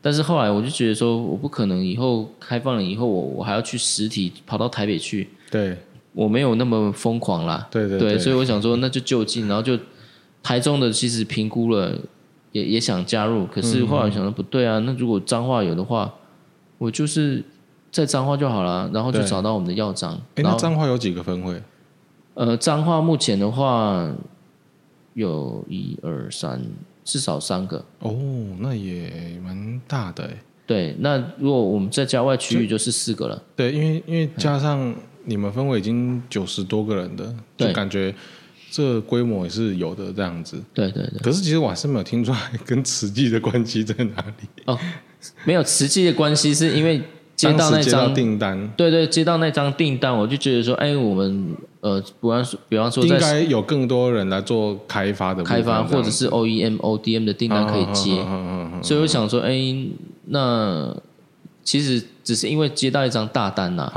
但是后来我就觉得说，我不可能以后开放了以后，我我还要去实体跑到台北去，对，我没有那么疯狂啦，对对对，对，所以我想说那就就近，然后就台中的其实评估了，也也想加入，可是后来想说不对啊，那如果彰化有的话，我就是。在彰化就好了，然后就找到我们的药章。哎，那彰化有几个分会？呃，彰化目前的话有一二三，至少三个。哦，那也蛮大的哎。对，那如果我们在郊外区域就是四个了。对，因为因为加上你们分会已经九十多个人的，就感觉这规模也是有的这样子。对对对。可是其实我还是没有听出来跟慈济的关系在哪里。哦，没有慈济的关系是因为。接到那张订单，对对，接到那张订单，我就觉得说，哎，我们呃，比方说，比方说，应该有更多人来做开发的开发，或者是 OEM、ODM 的订单可以接，所以我想说，哎，那其实只是因为接到一张大单呐，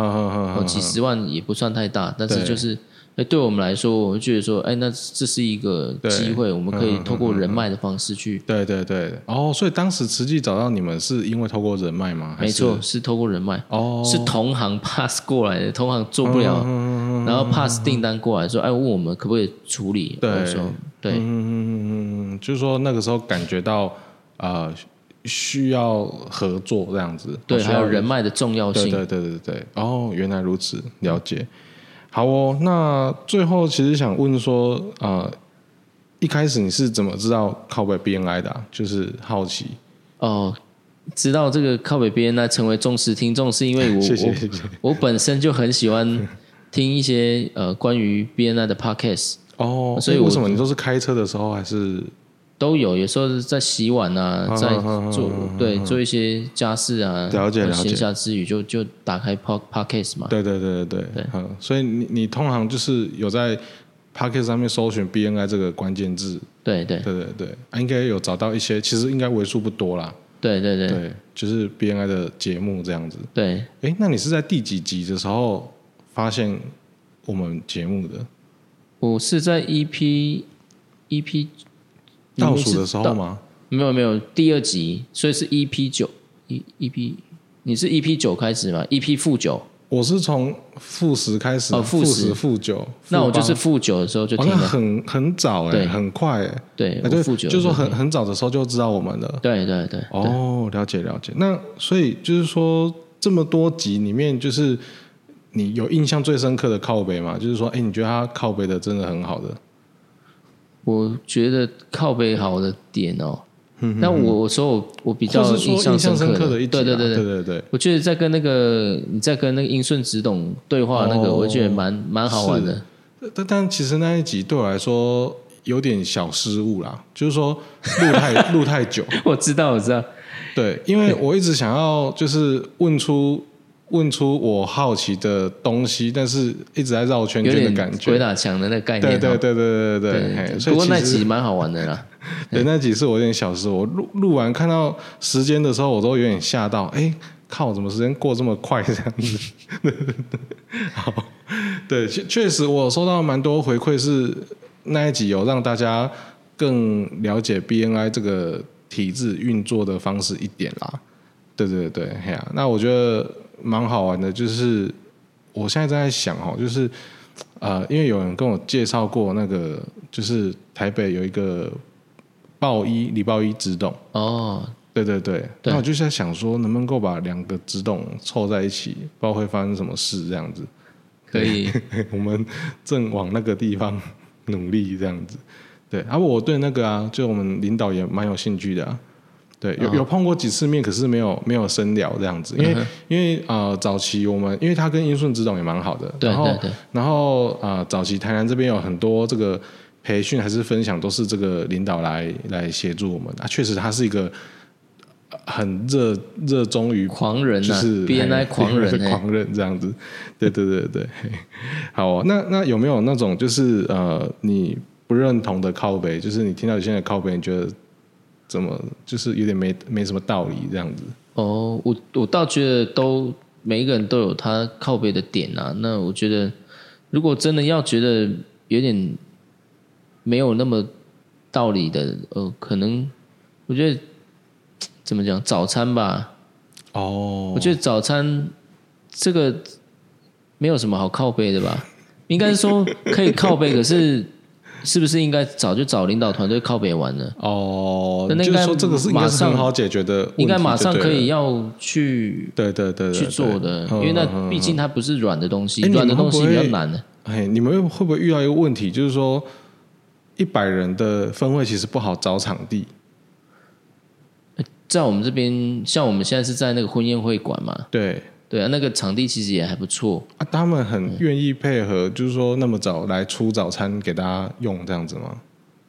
几十万也不算太大，但是就是。哎，对我们来说，我们觉得说，哎，那这是一个机会，我们可以透过人脉的方式去。对对对。哦，所以当时慈济找到你们是因为透过人脉吗？没错，是透过人脉。哦。是同行 pass 过来的，同行做不了，然后 pass 订单过来说，哎，问我们可不可以处理？对。对。嗯嗯嗯，就是说那个时候感觉到啊，需要合作这样子。对，还有人脉的重要性。对对对对对。哦，原来如此，了解。好哦，那最后其实想问说，呃，一开始你是怎么知道靠北 BNI 的啊？就是好奇。哦，知道这个靠北 BNI 成为忠实听众，是因为我 我，我本身就很喜欢听一些呃关于 BNI 的 Podcast。哦，所以为什么你都是开车的时候还是？都有，有时候是在洗碗啊，在做对做一些家事啊，了解了解。闲暇之余就就打开 Podcast 嘛。对对对对对。嗯，所以你你通常就是有在 Podcast 上面搜寻 BNI 这个关键字。对对对对对，应该有找到一些，其实应该为数不多啦。对对对。对，就是 BNI 的节目这样子。对。哎，那你是在第几集的时候发现我们节目的？我是在 EP EP。倒数的时候吗？没有没有，第二集，所以是 EP 九，E EP，你是 EP 九开始吗？EP 负九，我是从负十开始，哦，负十。负九，那我就是负九的时候就听了，很很早哎，很快哎，对，就负九，就是说很很早的时候就知道我们的，对对对，哦，了解了解，那所以就是说这么多集里面，就是你有印象最深刻的靠背吗？就是说，哎，你觉得他靠背的真的很好的。我觉得靠背好的点哦，那我我说我我比较印象深刻的，对对对对对对，我觉得在跟那个你在跟那个英顺直董对话那个，我觉得蛮蛮好玩的。但但其实那一集对我来说有点小失误啦，就是说录太 录太久。我知道我知道，对，因为我一直想要就是问出。问出我好奇的东西，但是一直在绕圈圈的感觉，鬼打墙的那个概念。对对对对对对对。不过那集蛮好玩的啦。对，那集是我有点小失误。我录录完看到时间的时候，我都有点吓到。哎，靠，怎么时间过这么快这样子？好，对，确确实我收到蛮多回馈，是那一集有让大家更了解 BNI 这个体制运作的方式一点啦。对对对，嘿呀，那我觉得。蛮好玩的，就是我现在在想哦，就是呃，因为有人跟我介绍过那个，就是台北有一个爆一李爆一直董哦，对对对，对那我就在想说，能不能够把两个直董凑在一起，不知道会发生什么事这样子。可以，我们正往那个地方努力这样子。对，啊，我对那个啊，就我们领导也蛮有兴趣的啊。对，有有碰过几次面，可是没有没有深聊这样子，因为、嗯、因为呃早期我们因为他跟英顺直董也蛮好的，对然后然后啊、呃、早期台南这边有很多这个培训还是分享，都是这个领导来来协助我们。啊，确实他是一个很热热衷于狂人、啊，就是 BNI 狂人、欸，狂人这样子，对对对对，好、哦，那那有没有那种就是呃你不认同的靠背，就是你听到有些人的靠背，你觉得？怎么就是有点没没什么道理这样子？哦，我我倒觉得都每一个人都有他靠背的点啊。那我觉得，如果真的要觉得有点没有那么道理的，呃，可能我觉得怎么讲早餐吧。哦，我觉得早餐这个没有什么好靠背的吧？应该是说可以靠背，可是。是不是应该早就找领导团队靠北玩了？哦，那应该说这个是马上很好解决的，应该马上可以要去对对对去做的，因为那毕竟它不是软的东西，软的东西比较难的。哎，你们会不会遇到一个问题，就是说一百人的分会其实不好找场地？在我们这边，像我们现在是在那个婚宴会馆嘛？对。对啊，那个场地其实也还不错啊。他们很愿意配合，就是说那么早来出早餐给大家用这样子吗？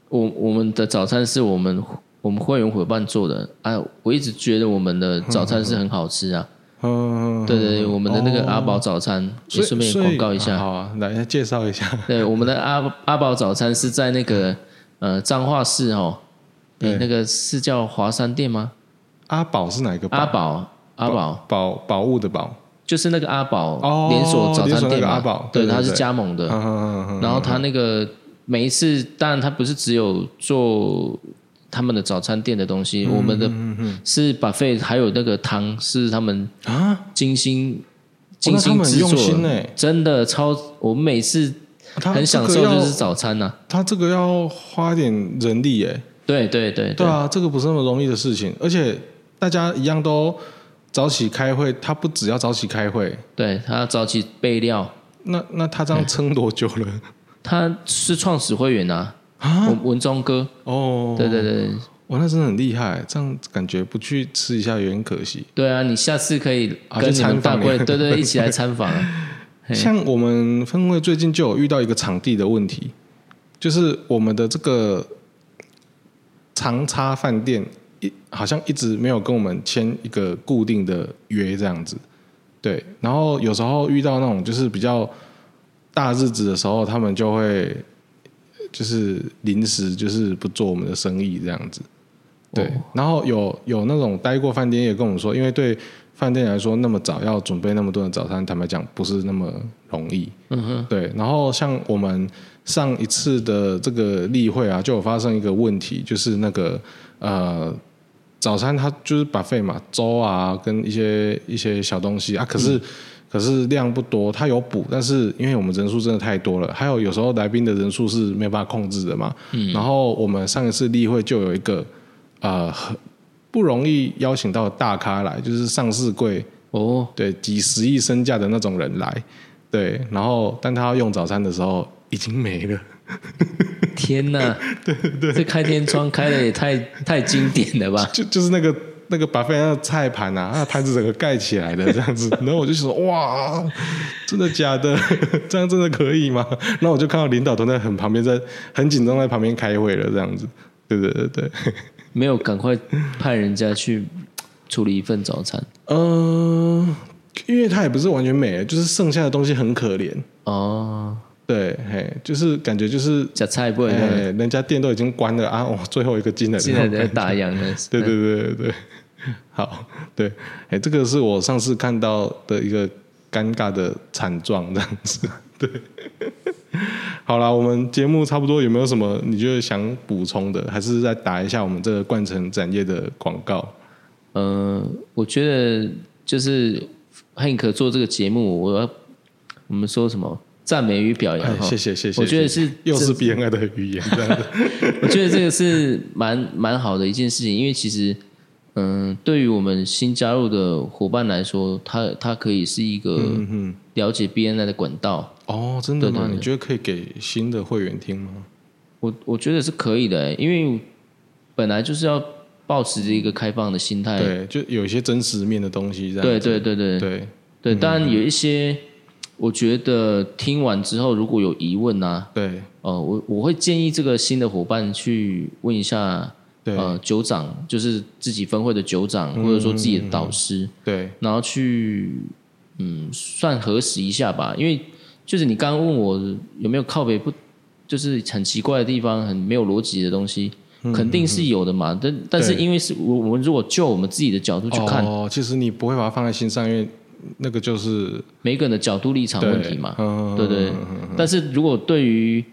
我我们的早餐是我们我们会员伙伴做的啊。我一直觉得我们的早餐是很好吃啊。嗯，对对对，我们的那个阿宝早餐，也顺便广告一下。好啊，来介绍一下。对，我们的阿阿宝早餐是在那个呃彰化市哦，对，那个是叫华山店吗？阿宝是哪一个？阿宝。阿宝宝宝物的宝，就是那个阿宝连锁早餐店嘛。阿宝，对，他是加盟的。然后他那个每一次，当然他不是只有做他们的早餐店的东西，我们的是 buffet，还有那个汤是他们啊精心精心制作的，真的超。我们每次很享受就是早餐呐。他这个要花点人力哎，对对对对啊，这个不是那么容易的事情，而且大家一样都。早起开会，他不只要早起开会，对他要早起备料。那那他这样撑多久了？他是创始会员啊，文文忠哥。哦，对对对，哇，那真的很厉害。这样感觉不去吃一下有点可惜。对啊，你下次可以跟你们大会，对对，一起来参访。像我们分会最近就有遇到一个场地的问题，就是我们的这个长差饭店。一好像一直没有跟我们签一个固定的约这样子，对。然后有时候遇到那种就是比较大日子的时候，他们就会就是临时就是不做我们的生意这样子，对。哦、然后有有那种待过饭店也跟我们说，因为对饭店来说，那么早要准备那么多的早餐，坦白讲不是那么容易。嗯哼。对。然后像我们上一次的这个例会啊，就有发生一个问题，就是那个呃。早餐它就是 buffet 嘛，粥啊跟一些一些小东西啊，可是、嗯、可是量不多，它有补，但是因为我们人数真的太多了，还有有时候来宾的人数是没有办法控制的嘛。嗯。然后我们上一次例会就有一个呃很不容易邀请到大咖来，就是上市贵哦，对，几十亿身价的那种人来，对，然后但他要用早餐的时候已经没了。天呐，对对，这开天窗开的也太太经典了吧？就就是那个那个 buffet 那个菜盘啊，那盘子整个盖起来的 这样子，然后我就说哇，真的假的？这样真的可以吗？然后我就看到领导团在很旁边，在很紧张在旁边开会了，这样子，对对对对，没有赶快派人家去处理一份早餐。嗯、呃，因为它也不是完全没，就是剩下的东西很可怜哦。对，嘿，就是感觉就是假菜不？哎，人家店都已经关了啊，哦，最后一个进来，进来在打烊了。对对对对对，好，对，哎，这个是我上次看到的一个尴尬的惨状，这样子。对，好了，我们节目差不多，有没有什么你觉得想补充的？还是再打一下我们这个冠城展业的广告？嗯、呃，我觉得就是 Hank 做这个节目，我要我们说什么？赞美与表扬。哎，谢谢谢谢，我觉得是又是 BNI 的语言这样子。我觉得这个是蛮蛮好的一件事情，因为其实。嗯，对于我们新加入的伙伴来说，他他可以是一个了解 BNI 的管道。哦，真的吗？对对对，你觉得可以给新的会员听吗？我我觉得是可以的，因为本来就是要保持着一个开放的心态。对，就有一些真实面的东西这样。对对对对对对，当然有一些，我觉得听完之后如果有疑问啊，对，呃，我我会建议这个新的伙伴去问一下。对呃，酒长就是自己分会的酒长，或者说自己的导师，嗯、对，然后去嗯，算核实一下吧。因为就是你刚刚问我有没有靠北不，就是很奇怪的地方，很没有逻辑的东西，嗯、肯定是有的嘛。嗯、但但是因为是我我们如果就我们自己的角度去看，哦，其实你不会把它放在心上，因为那个就是每个人的角度立场问题嘛，对对。但是如果对于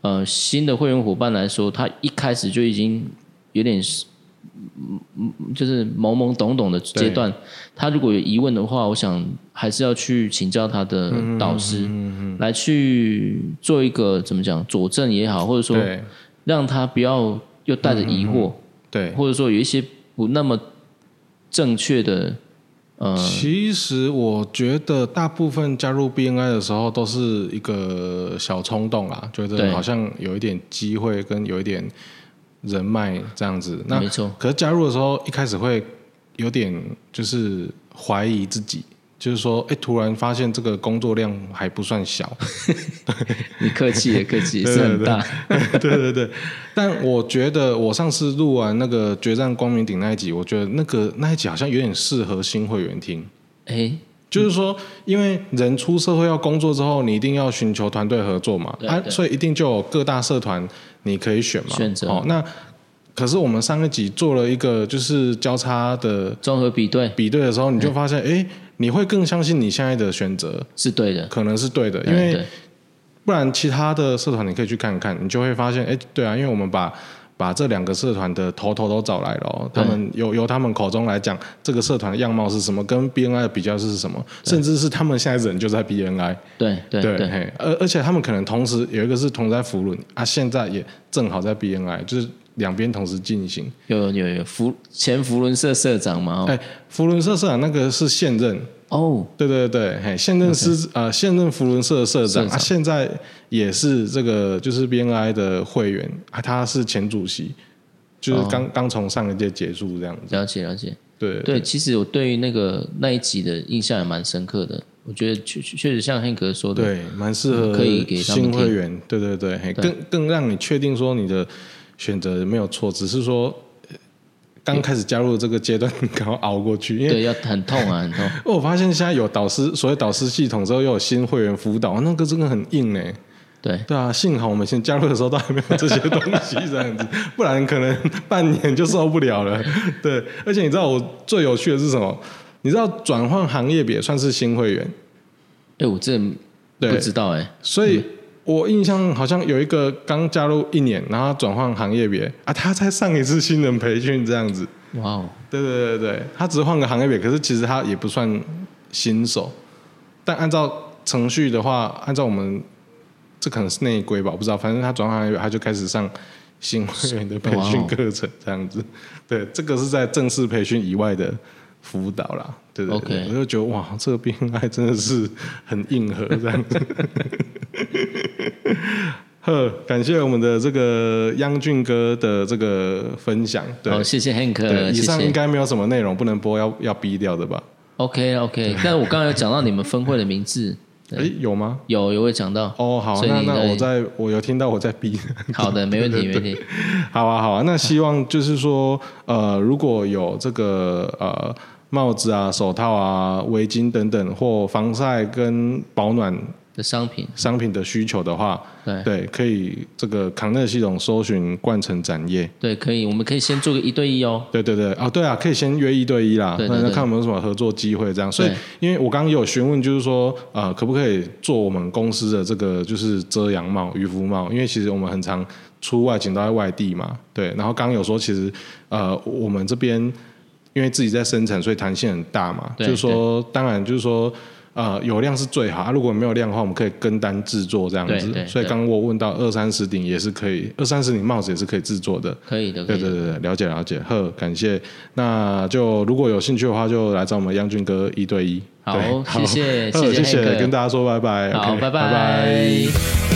呃新的会员伙伴来说，他一开始就已经有点是，嗯就是懵懵懂懂的阶段。他如果有疑问的话，我想还是要去请教他的导师，来去做一个怎么讲佐证也好，或者说让他不要又带着疑惑，对，或者说有一些不那么正确的。呃，其实我觉得大部分加入 BNI 的时候都是一个小冲动啦，觉得好像有一点机会跟有一点。人脉这样子，那没错。可是加入的时候，一开始会有点就是怀疑自己，就是说，哎，突然发现这个工作量还不算小。你客气也客气，也是很大。对对对。但我觉得我上次录完那个决战光明顶那一集，我觉得那个那一集好像有点适合新会员听。哎。就是说，因为人出社会要工作之后，你一定要寻求团队合作嘛，啊，所以一定就有各大社团你可以选嘛。选择。哦，那可是我们上一集做了一个就是交叉的综合比对，比对的时候，你就发现，哎，你会更相信你现在的选择是对的，可能是对的，因为不然其他的社团你可以去看看，你就会发现，哎，对啊，因为我们把。把这两个社团的头头都找来了，哦，他们由由他们口中来讲，这个社团的样貌是什么，跟 BNI 的比较是什么，甚至是他们现在人就在 BNI，对对对，而而且他们可能同时有一个是同在福伦啊，现在也正好在 BNI，就是两边同时进行。有有有福前福伦社社长嘛？哎，福伦社社长那个是现任。哦，oh, 对对对，嘿，现任是.呃现任福伦社的社长，他啊，现在也是这个就是 BNI 的会员啊，他是前主席，就是刚、oh. 刚从上一届结束这样子。了解了解，对对，其实我对于那个那一集的印象也蛮深刻的，我觉得确确实像黑格说的，对，蛮适合可以给新会员，对对对，对更更让你确定说你的选择没有错，只是说。刚开始加入这个阶段，赶快熬过去，因为对要很痛啊，很痛。我发现现在有导师，所谓导师系统之后，又有新会员辅导，那个真的很硬呢。对对啊，幸好我们先加入的时候都还没有这些东西这样子，不然可能半年就受不了了。对，而且你知道我最有趣的是什么？你知道转换行业别算是新会员？哎，我这不知道哎，所以。我印象好像有一个刚加入一年，然后转换行业别啊，他在上一次新人培训这样子。哇哦，对对对对，他只是换个行业别，可是其实他也不算新手。但按照程序的话，按照我们这可能是内规吧，我不知道。反正他转换行业别，他就开始上新会员的培训课程这样子。哇对，这个是在正式培训以外的辅导啦。对对对.我就觉得哇，这个 BNI 真的是很硬核这样子。呵，感谢我们的这个央俊哥的这个分享。对，好，谢谢 Hank。以上应该没有什么内容不能播，要要逼掉的吧？OK OK。但我刚刚有讲到你们分会的名字，哎，有吗？有，有会讲到。哦，好，那那我在我有听到我在逼。好的，没问题，没问题。好啊，好啊。那希望就是说，呃，如果有这个呃帽子啊、手套啊、围巾等等，或防晒跟保暖。的商品，商品的需求的话，对对，可以这个康乐系统搜寻冠城展业，对，可以，我们可以先做个一对一哦，对对对，啊、哦，对啊，可以先约一对一啦，那看有没有什么合作机会这样。所以，因为我刚刚有询问，就是说，呃，可不可以做我们公司的这个就是遮阳帽、渔夫帽？因为其实我们很常出外景都在外地嘛，对。然后刚刚有说，其实呃，我们这边因为自己在生产，所以弹性很大嘛，就是说，当然就是说。呃，有量是最好，啊、如果没有量的话，我们可以跟单制作这样子。所以刚刚我问到二三十顶也是可以，二三十顶帽子也是可以制作的。可以的，对对对对，了解了解。呵，感谢。那就如果有兴趣的话，就来找我们央俊哥一对一。好，谢谢，谢谢，跟大家说拜拜。好拜。拜拜。